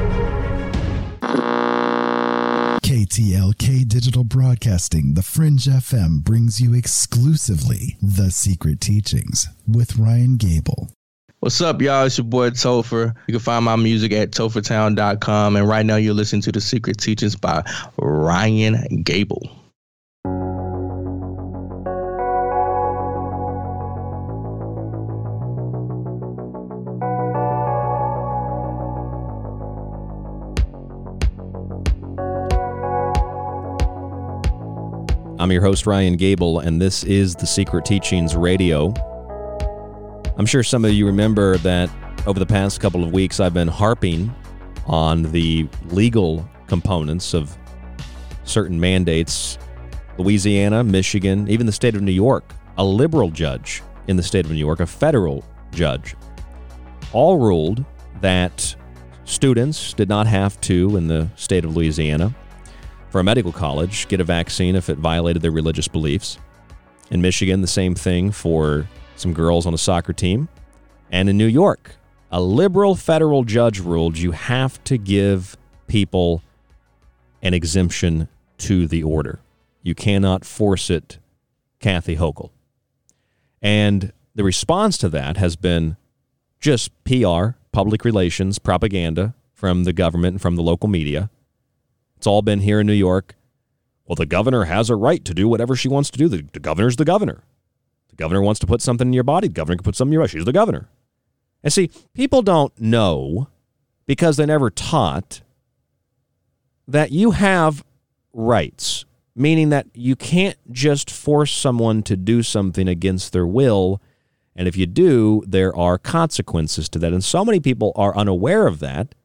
KTLK Digital Broadcasting, The Fringe FM brings you exclusively The Secret Teachings with Ryan Gable. What's up, y'all? It's your boy Topher. You can find my music at tophertown.com. And right now, you're listening to The Secret Teachings by Ryan Gable. I'm your host, Ryan Gable, and this is the Secret Teachings Radio. I'm sure some of you remember that over the past couple of weeks, I've been harping on the legal components of certain mandates. Louisiana, Michigan, even the state of New York, a liberal judge in the state of New York, a federal judge, all ruled that students did not have to, in the state of Louisiana, for a medical college get a vaccine if it violated their religious beliefs. In Michigan, the same thing for some girls on a soccer team. And in New York, a liberal federal judge ruled you have to give people an exemption to the order. You cannot force it, Kathy Hochul. And the response to that has been just PR, public relations, propaganda from the government and from the local media it's all been here in New York. Well, the governor has a right to do whatever she wants to do. The, the governor's the governor. The governor wants to put something in your body. The governor can put something in your body. She's the governor. And see, people don't know because they never taught that you have rights, meaning that you can't just force someone to do something against their will. And if you do, there are consequences to that. And so many people are unaware of that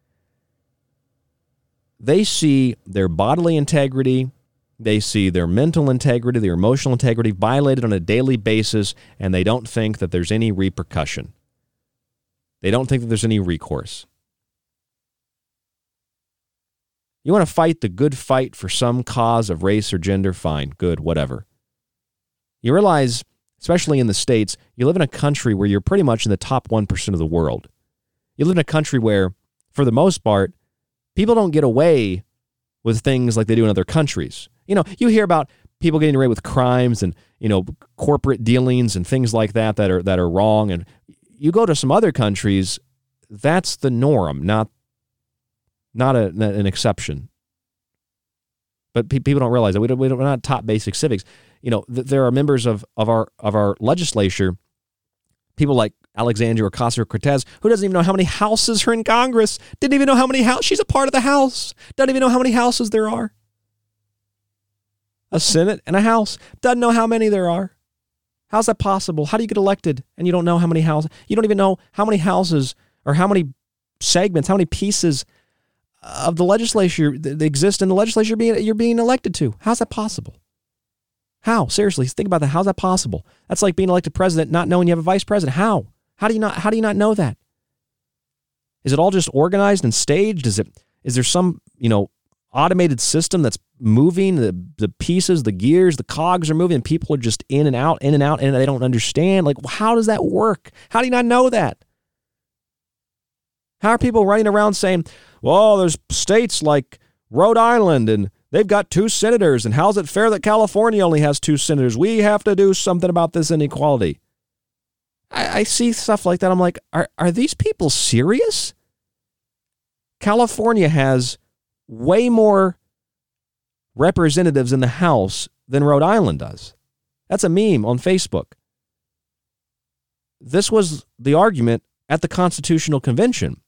they see their bodily integrity, they see their mental integrity, their emotional integrity violated on a daily basis, and they don't think that there's any repercussion. They don't think that there's any recourse. You want to fight the good fight for some cause of race or gender? Fine, good, whatever. You realize, especially in the States, you live in a country where you're pretty much in the top 1% of the world. You live in a country where, for the most part, people don't get away with things like they do in other countries. You know, you hear about people getting away with crimes and you know corporate dealings and things like that that are that are wrong. And you go to some other countries, that's the norm, not not a, an exception. But pe- people don't realize that we don't, we don't, we're not taught basic civics. You know, th- there are members of, of our of our legislature, people like Alexandria Ocasio Cortez, who doesn't even know how many houses are in Congress, didn't even know how many houses, she's a part of the House, doesn't even know how many houses there are. A Senate and a House, doesn't know how many there are. How's that possible? How do you get elected and you don't know how many houses? You don't even know how many houses or how many segments, how many pieces of the legislature that exist in the legislature being, you're being elected to. How's that possible? How? Seriously, think about that. How's that possible? That's like being elected president, not knowing you have a vice president. How? How do you not how do you not know that? Is it all just organized and staged? Is it is there some, you know, automated system that's moving the the pieces, the gears, the cogs are moving people are just in and out, in and out and they don't understand like how does that work? How do you not know that? How are people running around saying, "Well, there's states like Rhode Island and they've got two senators and how's it fair that California only has two senators? We have to do something about this inequality." I, I see stuff like that. I'm like, are, are these people serious? California has way more representatives in the House than Rhode Island does. That's a meme on Facebook. This was the argument at the Constitutional Convention.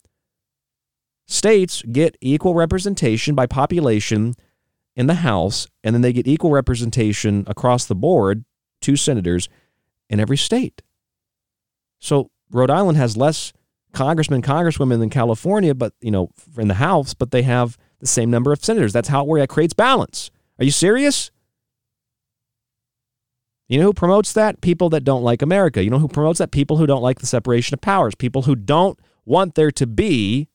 States get equal representation by population in the House, and then they get equal representation across the board, two senators in every state. So Rhode Island has less congressmen, congresswomen than California, but you know, in the House, but they have the same number of senators. That's how it works. That creates balance. Are you serious? You know who promotes that? People that don't like America. You know who promotes that? People who don't like the separation of powers. People who don't want there to be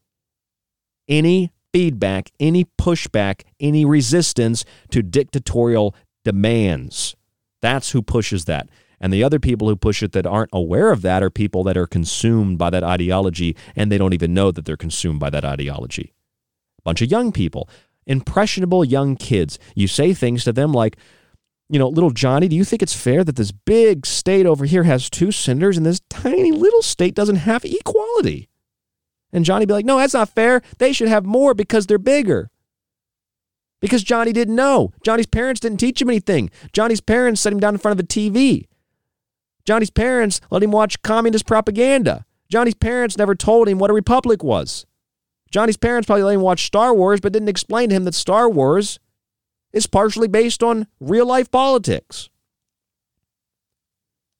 any feedback, any pushback, any resistance to dictatorial demands. That's who pushes that. And the other people who push it that aren't aware of that are people that are consumed by that ideology and they don't even know that they're consumed by that ideology. A bunch of young people, impressionable young kids. You say things to them like, you know, little Johnny, do you think it's fair that this big state over here has two senators and this tiny little state doesn't have equality? And Johnny be like, no, that's not fair. They should have more because they're bigger. Because Johnny didn't know. Johnny's parents didn't teach him anything. Johnny's parents set him down in front of a TV. Johnny's parents let him watch communist propaganda. Johnny's parents never told him what a republic was. Johnny's parents probably let him watch Star Wars, but didn't explain to him that Star Wars is partially based on real life politics.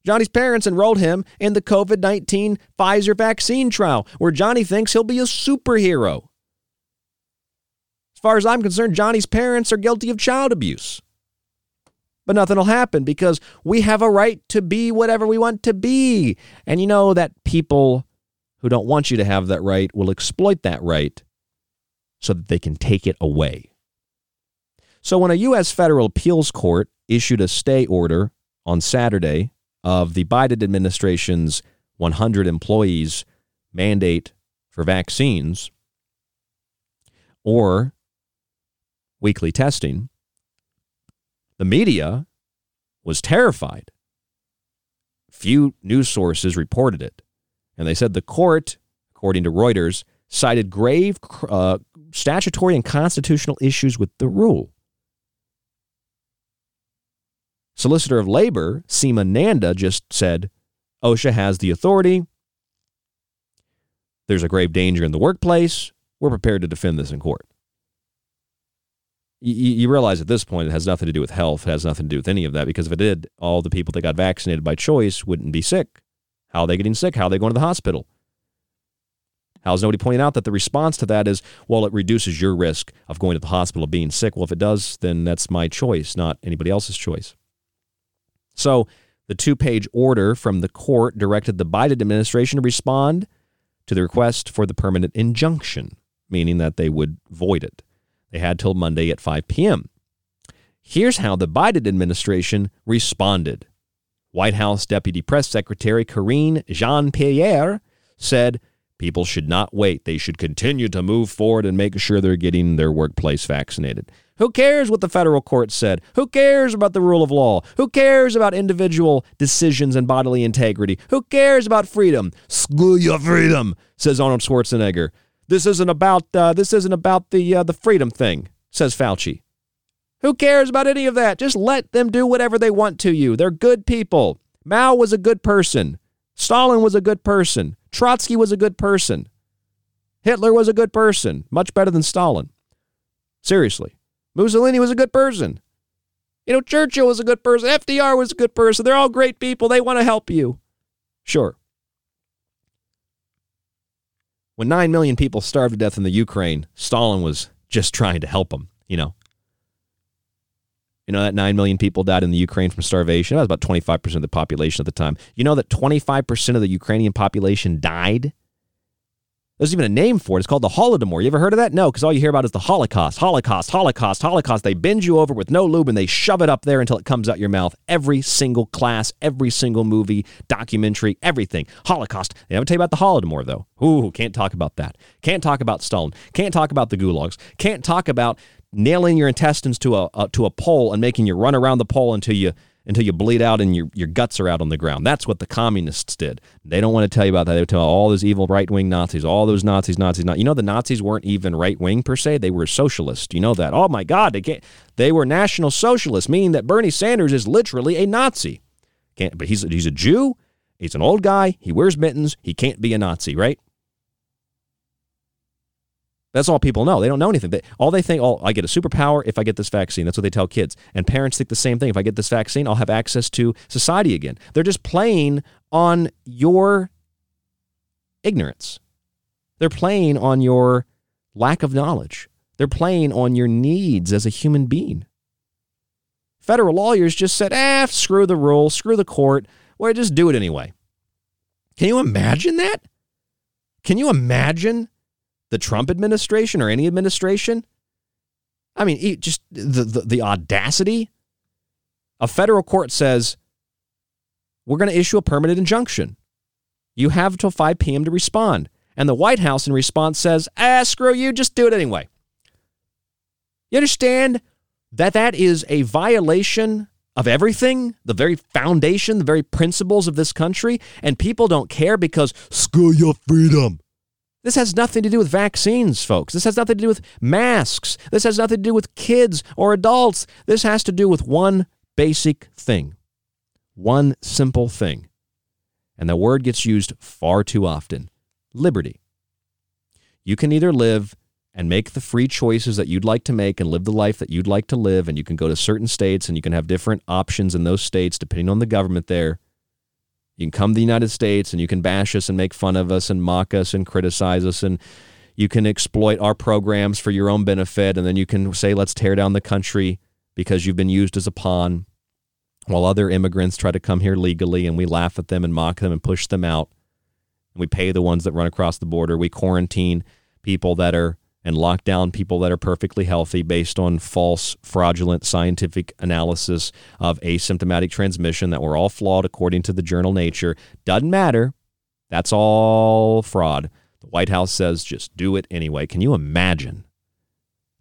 Johnny's parents enrolled him in the COVID 19 Pfizer vaccine trial, where Johnny thinks he'll be a superhero. As far as I'm concerned, Johnny's parents are guilty of child abuse. But nothing will happen because we have a right to be whatever we want to be. And you know that people who don't want you to have that right will exploit that right so that they can take it away. So when a U.S. federal appeals court issued a stay order on Saturday of the Biden administration's 100 employees mandate for vaccines or weekly testing, the media was terrified. Few news sources reported it. And they said the court, according to Reuters, cited grave uh, statutory and constitutional issues with the rule. Solicitor of Labor, Seema Nanda, just said OSHA has the authority. There's a grave danger in the workplace. We're prepared to defend this in court. You, you realize at this point it has nothing to do with health. It has nothing to do with any of that because if it did, all the people that got vaccinated by choice wouldn't be sick. How are they getting sick? How are they going to the hospital? How's nobody pointing out that the response to that is, well, it reduces your risk of going to the hospital of being sick? Well, if it does, then that's my choice, not anybody else's choice. So the two page order from the court directed the Biden administration to respond to the request for the permanent injunction, meaning that they would void it. They had till Monday at 5 p.m. Here's how the Biden administration responded. White House Deputy Press Secretary Karine Jean Pierre said people should not wait. They should continue to move forward and make sure they're getting their workplace vaccinated. Who cares what the federal court said? Who cares about the rule of law? Who cares about individual decisions and bodily integrity? Who cares about freedom? Screw your freedom, says Arnold Schwarzenegger. This isn't about uh, this isn't about the uh, the freedom thing, says Fauci. Who cares about any of that? Just let them do whatever they want to you. They're good people. Mao was a good person. Stalin was a good person. Trotsky was a good person. Hitler was a good person, much better than Stalin. Seriously. Mussolini was a good person. You know, Churchill was a good person. FDR was a good person. They're all great people. They want to help you. Sure. When 9 million people starved to death in the Ukraine, Stalin was just trying to help them, you know. You know that 9 million people died in the Ukraine from starvation? That was about 25% of the population at the time. You know that 25% of the Ukrainian population died there's even a name for it. It's called the Holodomor. You ever heard of that? No, because all you hear about is the Holocaust, Holocaust, Holocaust, Holocaust. They bend you over with no lube and they shove it up there until it comes out your mouth. Every single class, every single movie, documentary, everything. Holocaust. They haven't tell you about the Holodomor, though. Ooh, can't talk about that. Can't talk about Stalin. Can't talk about the gulags. Can't talk about nailing your intestines to a, uh, to a pole and making you run around the pole until you until you bleed out and your, your guts are out on the ground. That's what the communists did. They don't want to tell you about that. They tell all those evil right wing Nazis, all those Nazis, Nazis, not. You know, the Nazis weren't even right wing per se. They were socialist. You know that. Oh my God, they can't. They were national socialists, meaning that Bernie Sanders is literally a Nazi. Can't, but he's he's a Jew. He's an old guy. He wears mittens. He can't be a Nazi, right? That's all people know. They don't know anything. They, all they think, oh, I get a superpower if I get this vaccine. That's what they tell kids. And parents think the same thing. If I get this vaccine, I'll have access to society again. They're just playing on your ignorance. They're playing on your lack of knowledge. They're playing on your needs as a human being. Federal lawyers just said, ah, screw the rule, screw the court. Well, just do it anyway. Can you imagine that? Can you imagine the Trump administration or any administration? I mean, just the, the, the audacity. A federal court says, we're going to issue a permanent injunction. You have until 5 p.m. to respond. And the White House, in response, says, ah, screw you, just do it anyway. You understand that that is a violation of everything, the very foundation, the very principles of this country, and people don't care because screw your freedom. This has nothing to do with vaccines, folks. This has nothing to do with masks. This has nothing to do with kids or adults. This has to do with one basic thing, one simple thing. And the word gets used far too often liberty. You can either live and make the free choices that you'd like to make and live the life that you'd like to live. And you can go to certain states and you can have different options in those states depending on the government there. You can come to the United States and you can bash us and make fun of us and mock us and criticize us and you can exploit our programs for your own benefit and then you can say let's tear down the country because you've been used as a pawn while other immigrants try to come here legally and we laugh at them and mock them and push them out. And we pay the ones that run across the border. We quarantine people that are and lock down people that are perfectly healthy based on false, fraudulent scientific analysis of asymptomatic transmission that were all flawed according to the journal Nature. Doesn't matter. That's all fraud. The White House says just do it anyway. Can you imagine?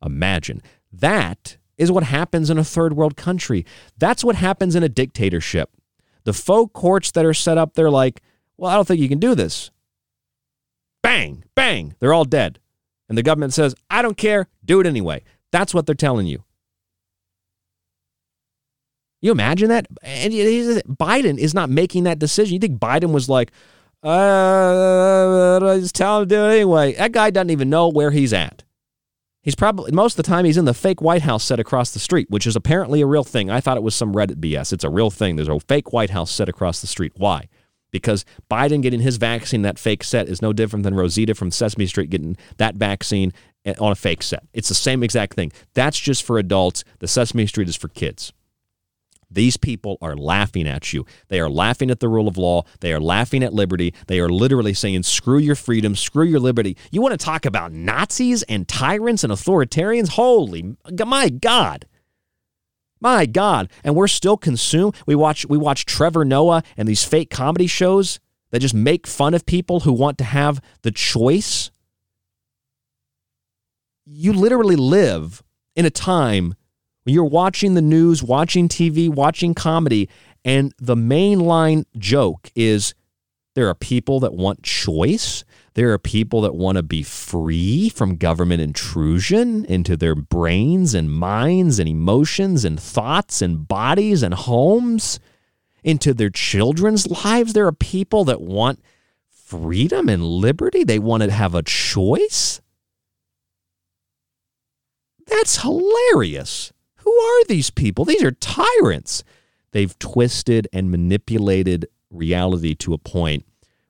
Imagine. That is what happens in a third world country. That's what happens in a dictatorship. The faux courts that are set up, they're like, well, I don't think you can do this. Bang, bang, they're all dead and the government says, I don't care, do it anyway. That's what they're telling you. You imagine that? And Biden is not making that decision. You think Biden was like, uh, just tell him to do it anyway. That guy doesn't even know where he's at. He's probably, most of the time, he's in the fake White House set across the street, which is apparently a real thing. I thought it was some Reddit BS. It's a real thing. There's a fake White House set across the street. Why? Because Biden getting his vaccine, that fake set, is no different than Rosita from Sesame Street getting that vaccine eh, on a fake set. It's the same exact thing. That's just for adults. The Sesame Street is for kids. These people are laughing at you. They are laughing at the rule of law. They are laughing at liberty. They are literally saying, screw your freedom, screw your liberty. You want to talk about Nazis and tyrants and authoritarians? Holy, my God. My God. And we're still consumed. We watch we watch Trevor Noah and these fake comedy shows that just make fun of people who want to have the choice. You literally live in a time when you're watching the news, watching TV, watching comedy, and the mainline joke is there are people that want choice. There are people that want to be free from government intrusion into their brains and minds and emotions and thoughts and bodies and homes, into their children's lives. There are people that want freedom and liberty. They want to have a choice. That's hilarious. Who are these people? These are tyrants. They've twisted and manipulated reality to a point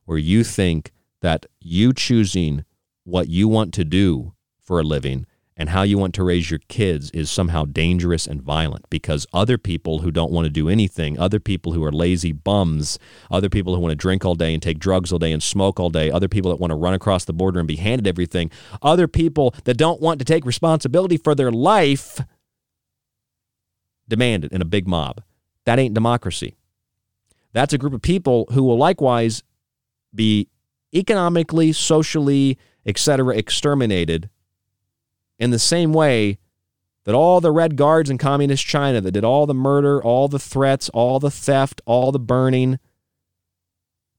where you think that you choosing what you want to do for a living and how you want to raise your kids is somehow dangerous and violent because other people who don't want to do anything, other people who are lazy bums, other people who want to drink all day and take drugs all day and smoke all day, other people that want to run across the border and be handed everything, other people that don't want to take responsibility for their life demand it in a big mob. That ain't democracy. That's a group of people who will likewise be economically, socially, etc., exterminated in the same way that all the red guards in communist China that did all the murder, all the threats, all the theft, all the burning,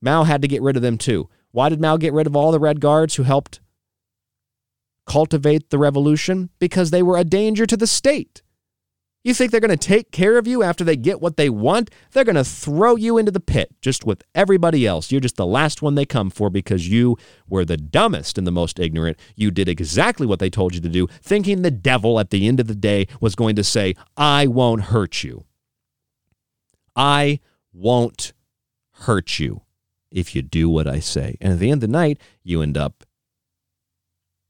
Mao had to get rid of them too. Why did Mao get rid of all the red guards who helped cultivate the revolution? Because they were a danger to the state. You think they're going to take care of you after they get what they want? They're going to throw you into the pit just with everybody else. You're just the last one they come for because you were the dumbest and the most ignorant. You did exactly what they told you to do, thinking the devil at the end of the day was going to say, I won't hurt you. I won't hurt you if you do what I say. And at the end of the night, you end up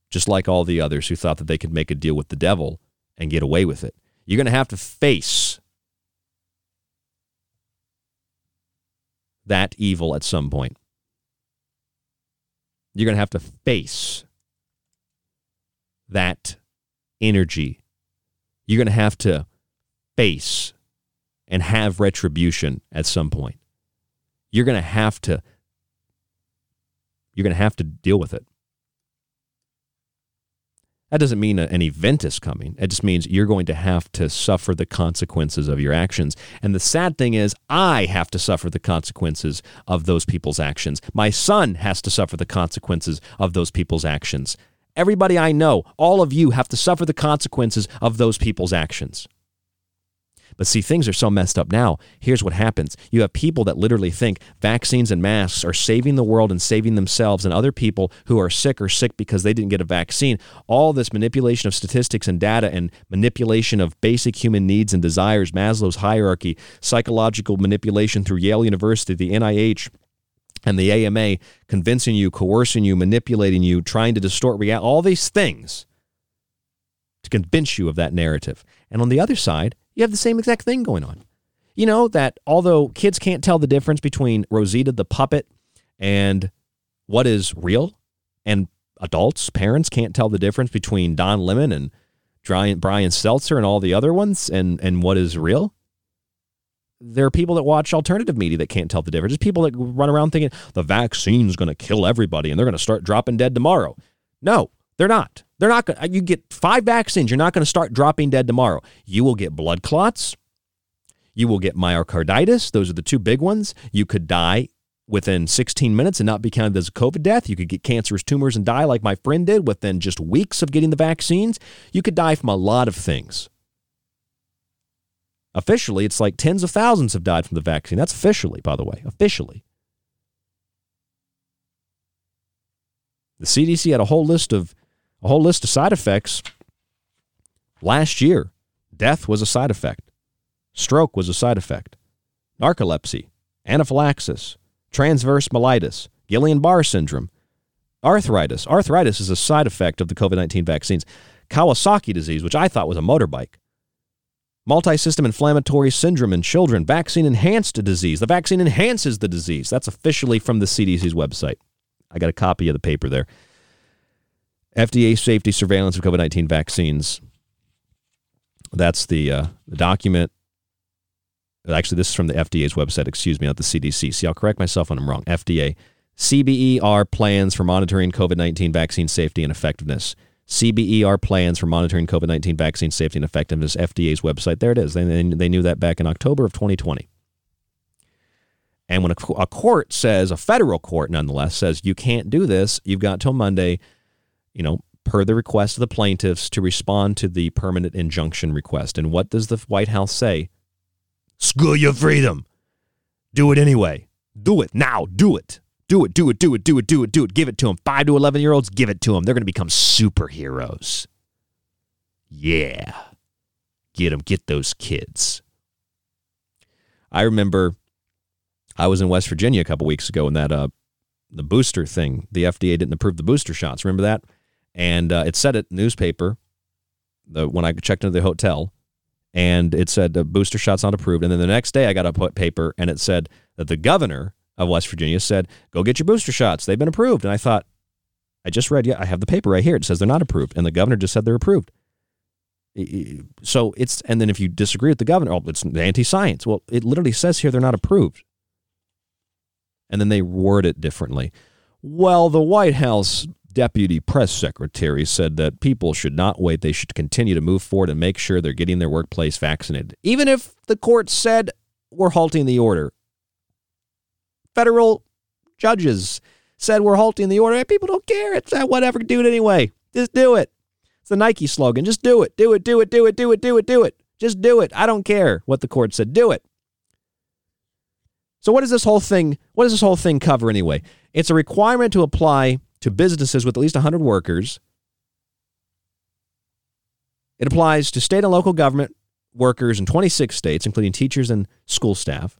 just like all the others who thought that they could make a deal with the devil and get away with it. You're going to have to face that evil at some point. You're going to have to face that energy. You're going to have to face and have retribution at some point. You're going to have to you're going to have to deal with it. That doesn't mean an event is coming. It just means you're going to have to suffer the consequences of your actions. And the sad thing is, I have to suffer the consequences of those people's actions. My son has to suffer the consequences of those people's actions. Everybody I know, all of you have to suffer the consequences of those people's actions. But see, things are so messed up now. Here's what happens you have people that literally think vaccines and masks are saving the world and saving themselves, and other people who are sick are sick because they didn't get a vaccine. All this manipulation of statistics and data and manipulation of basic human needs and desires, Maslow's hierarchy, psychological manipulation through Yale University, the NIH and the AMA convincing you, coercing you, manipulating you, trying to distort reality, all these things to convince you of that narrative. And on the other side, you have the same exact thing going on. You know that although kids can't tell the difference between Rosita the puppet and what is real, and adults, parents can't tell the difference between Don Lemon and Brian Stelter and all the other ones and, and what is real. There are people that watch alternative media that can't tell the difference. There's people that run around thinking the vaccine's going to kill everybody and they're going to start dropping dead tomorrow. No, they're not. They're not going. You get five vaccines. You're not going to start dropping dead tomorrow. You will get blood clots. You will get myocarditis. Those are the two big ones. You could die within 16 minutes and not be counted as a COVID death. You could get cancerous tumors and die like my friend did within just weeks of getting the vaccines. You could die from a lot of things. Officially, it's like tens of thousands have died from the vaccine. That's officially, by the way, officially. The CDC had a whole list of a whole list of side effects. Last year, death was a side effect, stroke was a side effect, narcolepsy, anaphylaxis, transverse myelitis, Guillain Barre syndrome, arthritis. Arthritis is a side effect of the COVID 19 vaccines, Kawasaki disease, which I thought was a motorbike. Multi system inflammatory syndrome in children, vaccine enhanced disease. The vaccine enhances the disease. That's officially from the CDC's website. I got a copy of the paper there. FDA safety surveillance of COVID 19 vaccines. That's the, uh, the document. Actually, this is from the FDA's website, excuse me, not the CDC. See, I'll correct myself when I'm wrong. FDA. CBER plans for monitoring COVID 19 vaccine safety and effectiveness. CBER plans for monitoring COVID 19 vaccine safety and effectiveness, FDA's website. There it is. They, they knew that back in October of 2020. And when a, a court says, a federal court nonetheless, says you can't do this, you've got till Monday you know, per the request of the plaintiffs to respond to the permanent injunction request. And what does the White House say? School your freedom. Do it anyway. Do it now. Do it. Do it. Do it. Do it. Do it. Do it. Do it. Give it to them. Five to 11 year olds, give it to them. They're going to become superheroes. Yeah. Get them. Get those kids. I remember I was in West Virginia a couple weeks ago and that uh, the booster thing, the FDA didn't approve the booster shots. Remember that? And uh, it said it newspaper the, when I checked into the hotel, and it said the booster shot's not approved. And then the next day, I got a paper, and it said that the governor of West Virginia said, "Go get your booster shots; they've been approved." And I thought, I just read, yeah, I have the paper right here. It says they're not approved, and the governor just said they're approved. So it's, and then if you disagree with the governor, oh, it's anti-science. Well, it literally says here they're not approved, and then they word it differently. Well, the White House deputy press secretary said that people should not wait. They should continue to move forward and make sure they're getting their workplace vaccinated. Even if the court said we're halting the order. Federal judges said we're halting the order. People don't care. It's that whatever. Do it anyway. Just do it. It's the Nike slogan. Just do it. Do it. Do it. Do it. Do it. Do it. Do it. Just do it. I don't care what the court said. Do it. So what does this whole thing what does this whole thing cover anyway? It's a requirement to apply to businesses with at least 100 workers. It applies to state and local government workers in 26 states including teachers and school staff.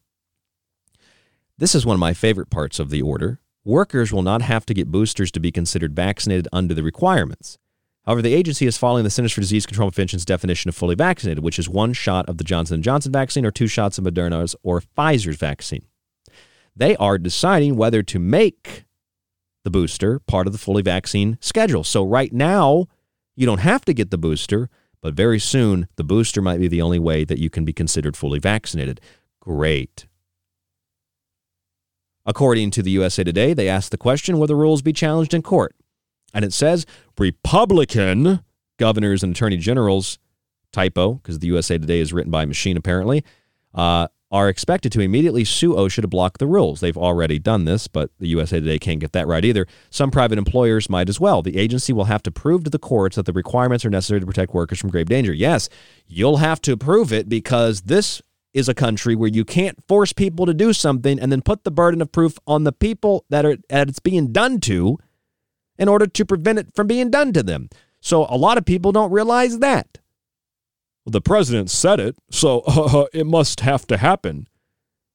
This is one of my favorite parts of the order. Workers will not have to get boosters to be considered vaccinated under the requirements. However, the agency is following the Centers for Disease Control and Prevention's definition of fully vaccinated, which is one shot of the Johnson & Johnson vaccine or two shots of Moderna's or Pfizer's vaccine. They are deciding whether to make the booster part of the fully vaccine schedule. So right now, you don't have to get the booster, but very soon the booster might be the only way that you can be considered fully vaccinated. Great. According to the USA Today, they asked the question will the rules be challenged in court? And it says Republican governors and attorney generals, typo, because the USA Today is written by machine apparently, uh, are expected to immediately sue OSHA to block the rules. They've already done this, but the USA Today can't get that right either. Some private employers might as well. The agency will have to prove to the courts that the requirements are necessary to protect workers from grave danger. Yes, you'll have to prove it because this is a country where you can't force people to do something and then put the burden of proof on the people that are that it's being done to in order to prevent it from being done to them. So a lot of people don't realize that. Well, the president said it, so uh, it must have to happen.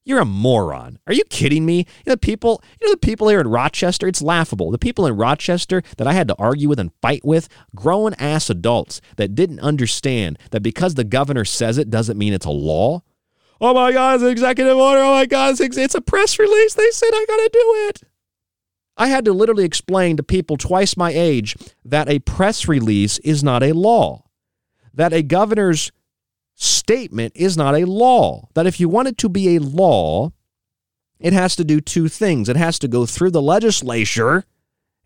You're a moron. Are you kidding me? You know the people, you know the people here in Rochester, it's laughable. The people in Rochester that I had to argue with and fight with, grown ass adults that didn't understand that because the governor says it doesn't mean it's a law. Oh my God, it's an executive order. Oh my God, it's, it's a press release. They said I got to do it. I had to literally explain to people twice my age that a press release is not a law, that a governor's statement is not a law, that if you want it to be a law, it has to do two things. It has to go through the legislature,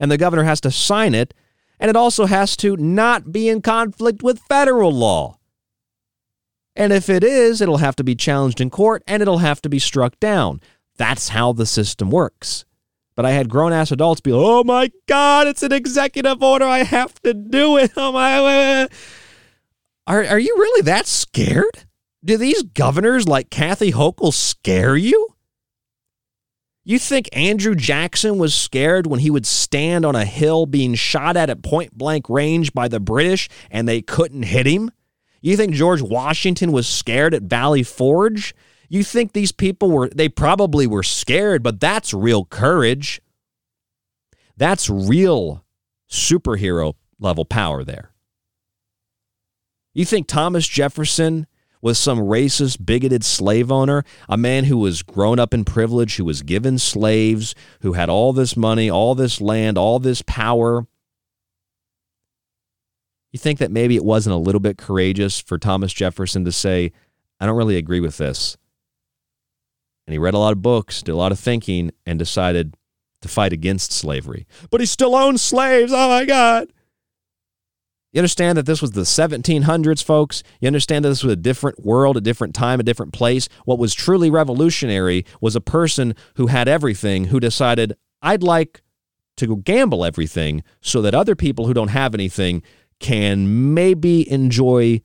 and the governor has to sign it, and it also has to not be in conflict with federal law. And if it is, it'll have to be challenged in court and it'll have to be struck down. That's how the system works. But I had grown ass adults be like, oh my God, it's an executive order. I have to do it. Oh my. Are, are you really that scared? Do these governors like Kathy Hochul scare you? You think Andrew Jackson was scared when he would stand on a hill being shot at at point blank range by the British and they couldn't hit him? You think George Washington was scared at Valley Forge? You think these people were, they probably were scared, but that's real courage. That's real superhero level power there. You think Thomas Jefferson was some racist, bigoted slave owner, a man who was grown up in privilege, who was given slaves, who had all this money, all this land, all this power, you think that maybe it wasn't a little bit courageous for Thomas Jefferson to say, I don't really agree with this. And he read a lot of books, did a lot of thinking, and decided to fight against slavery. But he still owns slaves. Oh my God. You understand that this was the 1700s, folks? You understand that this was a different world, a different time, a different place? What was truly revolutionary was a person who had everything who decided, I'd like to gamble everything so that other people who don't have anything can maybe enjoy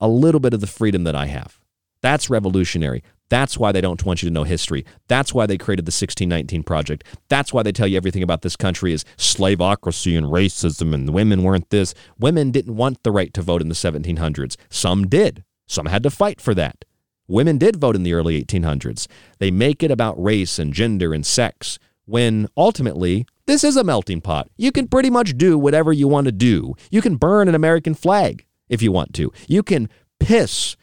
a little bit of the freedom that I have. That's revolutionary. That's why they don't want you to know history. That's why they created the 1619 Project. That's why they tell you everything about this country is slaveocracy and racism and women weren't this. Women didn't want the right to vote in the 1700s. Some did. Some had to fight for that. Women did vote in the early 1800s. They make it about race and gender and sex when ultimately this is a melting pot. You can pretty much do whatever you want to do. You can burn an American flag if you want to. You can piss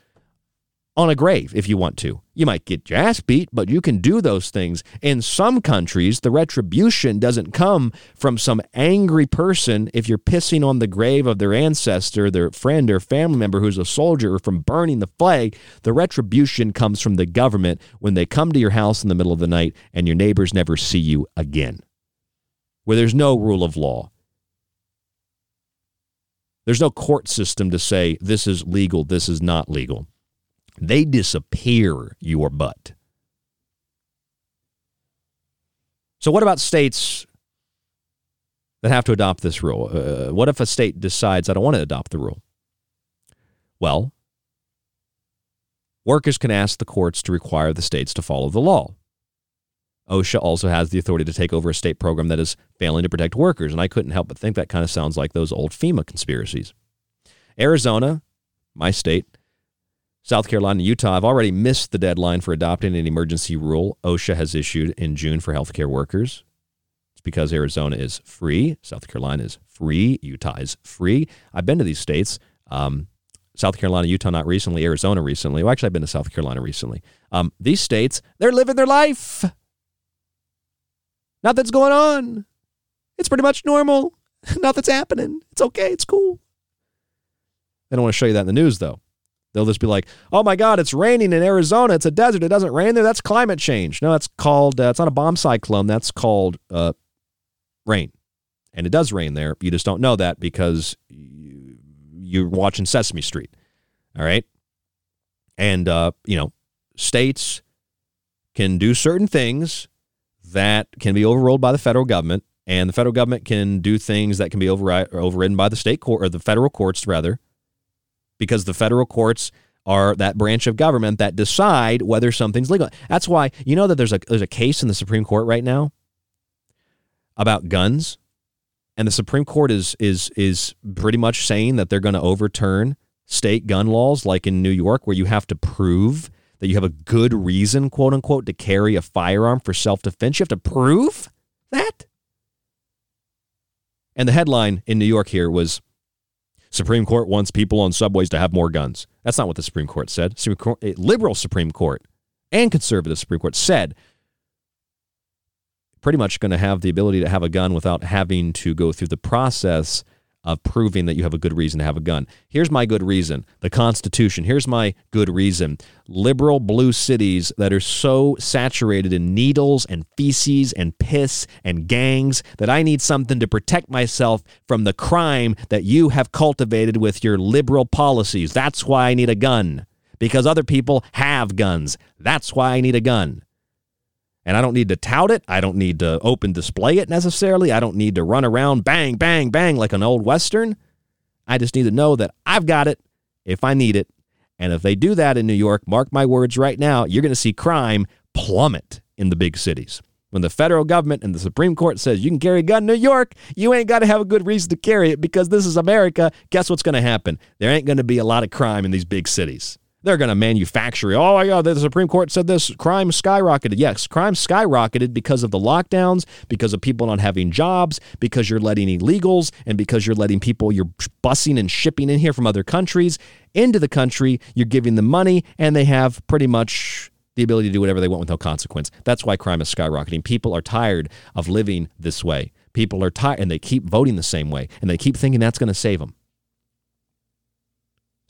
on a grave if you want to. You might get your ass beat, but you can do those things. In some countries, the retribution doesn't come from some angry person if you're pissing on the grave of their ancestor, their friend or family member who's a soldier, or from burning the flag. The retribution comes from the government when they come to your house in the middle of the night and your neighbors never see you again. Where there's no rule of law. There's no court system to say this is legal, this is not legal. They disappear your butt. So, what about states that have to adopt this rule? Uh, what if a state decides, I don't want to adopt the rule? Well, workers can ask the courts to require the states to follow the law. OSHA also has the authority to take over a state program that is failing to protect workers. And I couldn't help but think that kind of sounds like those old FEMA conspiracies. Arizona, my state, South Carolina, and Utah have already missed the deadline for adopting an emergency rule OSHA has issued in June for healthcare workers. It's because Arizona is free, South Carolina is free, Utah is free. I've been to these states. Um, South Carolina, Utah, not recently, Arizona recently. Well, actually, I've been to South Carolina recently. Um, these states, they're living their life. Nothing's going on. It's pretty much normal. Nothing's happening. It's okay. It's cool. They don't want to show you that in the news, though. They'll just be like, "Oh my God, it's raining in Arizona. It's a desert. It doesn't rain there. That's climate change." No, that's called. Uh, it's not a bomb cyclone. That's called uh, rain, and it does rain there. You just don't know that because you, you're watching Sesame Street. All right, and uh, you know, states can do certain things that can be overruled by the federal government, and the federal government can do things that can be overri- overridden by the state court or the federal courts rather because the federal courts are that branch of government that decide whether something's legal. That's why you know that there's a there's a case in the Supreme Court right now about guns and the Supreme Court is is is pretty much saying that they're going to overturn state gun laws like in New York where you have to prove that you have a good reason, quote unquote, to carry a firearm for self-defense. You have to prove that. And the headline in New York here was Supreme Court wants people on subways to have more guns. That's not what the Supreme Court said. Supreme Court, liberal Supreme Court and conservative Supreme Court said pretty much going to have the ability to have a gun without having to go through the process of proving that you have a good reason to have a gun. Here's my good reason the Constitution. Here's my good reason. Liberal blue cities that are so saturated in needles and feces and piss and gangs that I need something to protect myself from the crime that you have cultivated with your liberal policies. That's why I need a gun. Because other people have guns. That's why I need a gun. And I don't need to tout it. I don't need to open display it necessarily. I don't need to run around bang, bang, bang like an old Western. I just need to know that I've got it if I need it. And if they do that in New York, mark my words right now, you're going to see crime plummet in the big cities. When the federal government and the Supreme Court says you can carry a gun in New York, you ain't got to have a good reason to carry it because this is America. Guess what's going to happen? There ain't going to be a lot of crime in these big cities. They're going to manufacture. Oh my God, the Supreme Court said this. Crime skyrocketed. Yes, crime skyrocketed because of the lockdowns, because of people not having jobs, because you're letting illegals, and because you're letting people you're busing and shipping in here from other countries into the country. You're giving them money, and they have pretty much the ability to do whatever they want with no consequence. That's why crime is skyrocketing. People are tired of living this way. People are tired, and they keep voting the same way, and they keep thinking that's going to save them.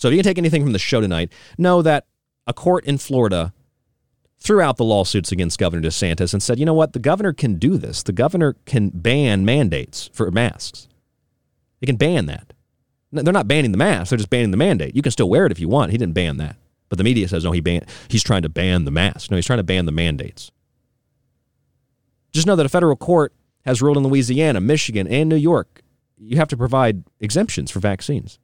So if you can take anything from the show tonight, know that a court in Florida threw out the lawsuits against Governor DeSantis and said, you know what, the governor can do this. The governor can ban mandates for masks. He can ban that. They're not banning the mask, they're just banning the mandate. You can still wear it if you want. He didn't ban that. But the media says, no, he ban- he's trying to ban the mask. No, he's trying to ban the mandates. Just know that a federal court has ruled in Louisiana, Michigan, and New York you have to provide exemptions for vaccines.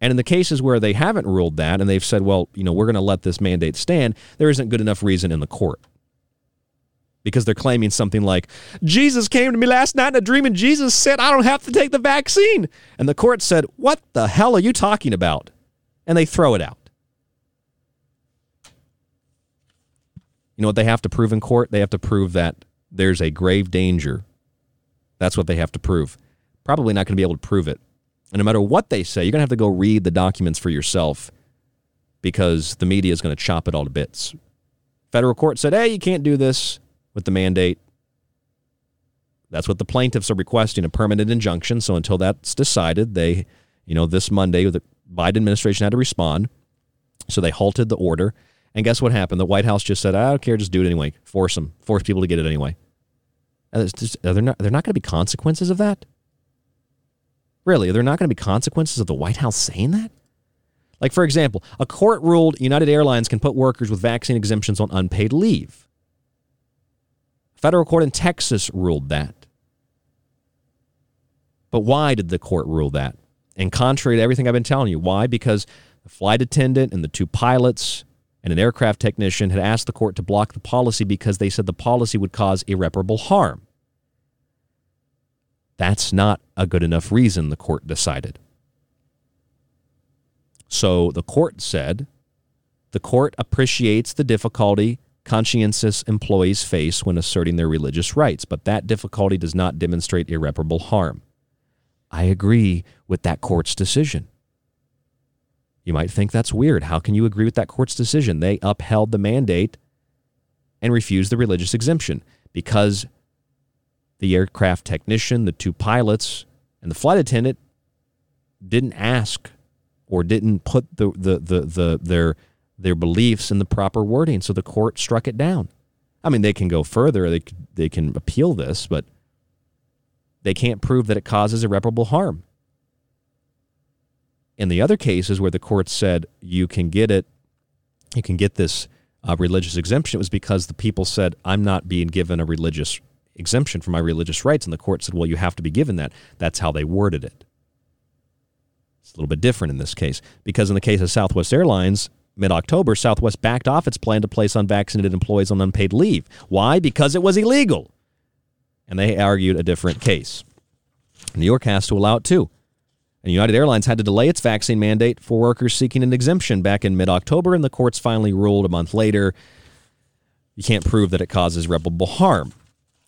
And in the cases where they haven't ruled that and they've said, well, you know, we're going to let this mandate stand, there isn't good enough reason in the court. Because they're claiming something like, Jesus came to me last night in a dream and Jesus said, I don't have to take the vaccine. And the court said, What the hell are you talking about? And they throw it out. You know what they have to prove in court? They have to prove that there's a grave danger. That's what they have to prove. Probably not going to be able to prove it and no matter what they say, you're going to have to go read the documents for yourself because the media is going to chop it all to bits. Federal court said, hey, you can't do this with the mandate. That's what the plaintiffs are requesting a permanent injunction. So until that's decided, they, you know, this Monday, the Biden administration had to respond. So they halted the order. And guess what happened? The White House just said, I don't care, just do it anyway. Force them, force people to get it anyway. Just, are there not, are not going to be consequences of that? Really, are there not going to be consequences of the White House saying that? Like, for example, a court ruled United Airlines can put workers with vaccine exemptions on unpaid leave. Federal court in Texas ruled that. But why did the court rule that? And contrary to everything I've been telling you, why? Because the flight attendant and the two pilots and an aircraft technician had asked the court to block the policy because they said the policy would cause irreparable harm. That's not a good enough reason, the court decided. So the court said the court appreciates the difficulty conscientious employees face when asserting their religious rights, but that difficulty does not demonstrate irreparable harm. I agree with that court's decision. You might think that's weird. How can you agree with that court's decision? They upheld the mandate and refused the religious exemption because the aircraft technician, the two pilots, and the flight attendant didn't ask or didn't put the, the, the, the, their, their beliefs in the proper wording. So the court struck it down. I mean, they can go further, they, they can appeal this, but they can't prove that it causes irreparable harm. In the other cases where the court said you can get it, you can get this uh, religious exemption, it was because the people said, I'm not being given a religious exemption from my religious rights. And the court said, well, you have to be given that. That's how they worded it. It's a little bit different in this case because in the case of Southwest Airlines, mid October, Southwest backed off its plan to place unvaccinated employees on unpaid leave. Why? Because it was illegal. And they argued a different case. New York has to allow it too. And United Airlines had to delay its vaccine mandate for workers seeking an exemption back in mid October, and the courts finally ruled a month later you can't prove that it causes irreparable harm.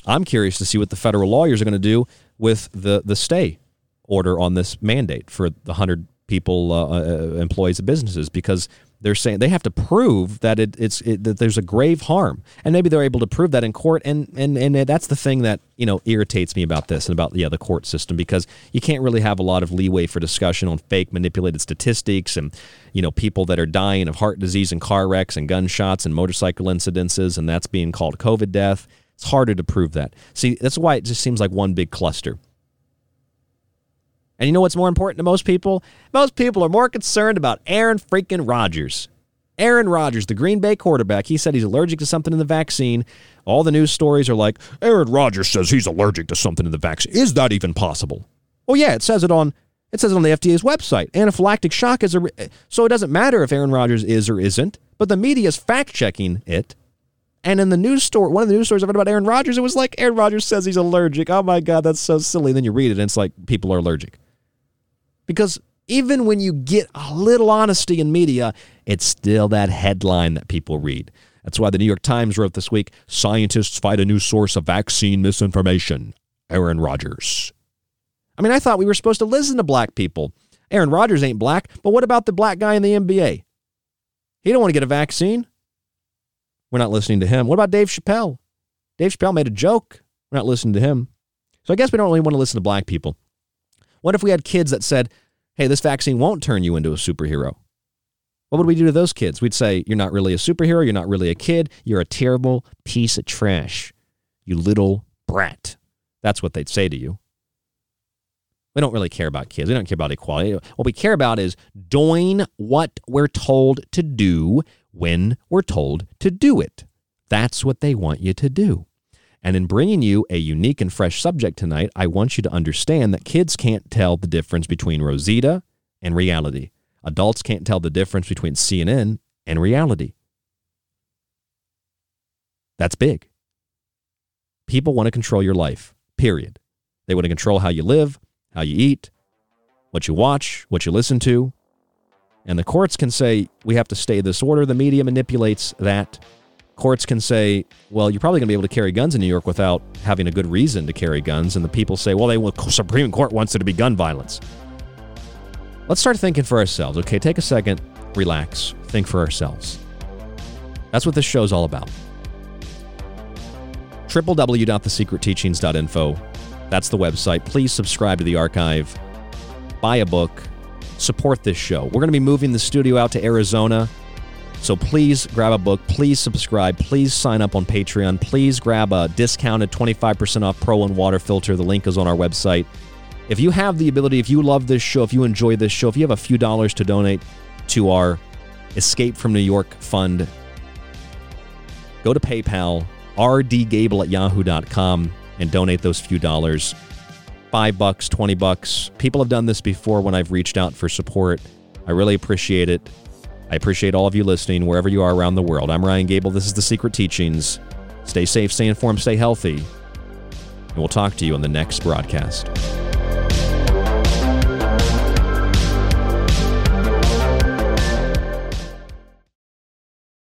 I'm curious to see what the federal lawyers are going to do with the, the stay order on this mandate for the 100 people, uh, uh, employees of businesses, because they're saying they have to prove that it, it's it, that there's a grave harm, and maybe they're able to prove that in court. And and and that's the thing that you know irritates me about this and about yeah the court system because you can't really have a lot of leeway for discussion on fake manipulated statistics and you know people that are dying of heart disease and car wrecks and gunshots and motorcycle incidences, and that's being called COVID death. It's harder to prove that. See, that's why it just seems like one big cluster. And you know what's more important to most people? Most people are more concerned about Aaron freaking Rodgers. Aaron Rodgers, the Green Bay quarterback, he said he's allergic to something in the vaccine. All the news stories are like, Aaron Rodgers says he's allergic to something in the vaccine. Is that even possible? Well, yeah, it says it on it says it on the FDA's website. Anaphylactic shock is a so it doesn't matter if Aaron Rodgers is or isn't, but the media is fact checking it. And in the news story, one of the news stories I read about Aaron Rodgers, it was like Aaron Rodgers says he's allergic. Oh my God, that's so silly. Then you read it and it's like people are allergic. Because even when you get a little honesty in media, it's still that headline that people read. That's why the New York Times wrote this week Scientists find a new source of vaccine misinformation. Aaron Rodgers. I mean, I thought we were supposed to listen to black people. Aaron Rodgers ain't black, but what about the black guy in the NBA? He don't want to get a vaccine. We're not listening to him. What about Dave Chappelle? Dave Chappelle made a joke. We're not listening to him. So I guess we don't really want to listen to black people. What if we had kids that said, hey, this vaccine won't turn you into a superhero? What would we do to those kids? We'd say, you're not really a superhero. You're not really a kid. You're a terrible piece of trash. You little brat. That's what they'd say to you. We don't really care about kids. We don't care about equality. What we care about is doing what we're told to do when we're told to do it. That's what they want you to do. And in bringing you a unique and fresh subject tonight, I want you to understand that kids can't tell the difference between Rosita and reality. Adults can't tell the difference between CNN and reality. That's big. People want to control your life, period. They want to control how you live, how you eat, what you watch, what you listen to, and the courts can say, we have to stay this order. The media manipulates that. Courts can say, well, you're probably going to be able to carry guns in New York without having a good reason to carry guns. And the people say, well, will, Supreme Court wants it to be gun violence. Let's start thinking for ourselves. Okay, take a second, relax, think for ourselves. That's what this show's all about. www.thesecretteachings.info. That's the website. Please subscribe to the archive. Buy a book support this show. We're going to be moving the studio out to Arizona. So please grab a book. Please subscribe. Please sign up on Patreon. Please grab a discounted 25% off Pro One water filter. The link is on our website. If you have the ability, if you love this show, if you enjoy this show, if you have a few dollars to donate to our Escape from New York fund, go to PayPal, rdgable at yahoo.com, and donate those few dollars. Five bucks, 20 bucks. People have done this before when I've reached out for support. I really appreciate it. I appreciate all of you listening wherever you are around the world. I'm Ryan Gable. This is The Secret Teachings. Stay safe, stay informed, stay healthy. And we'll talk to you on the next broadcast.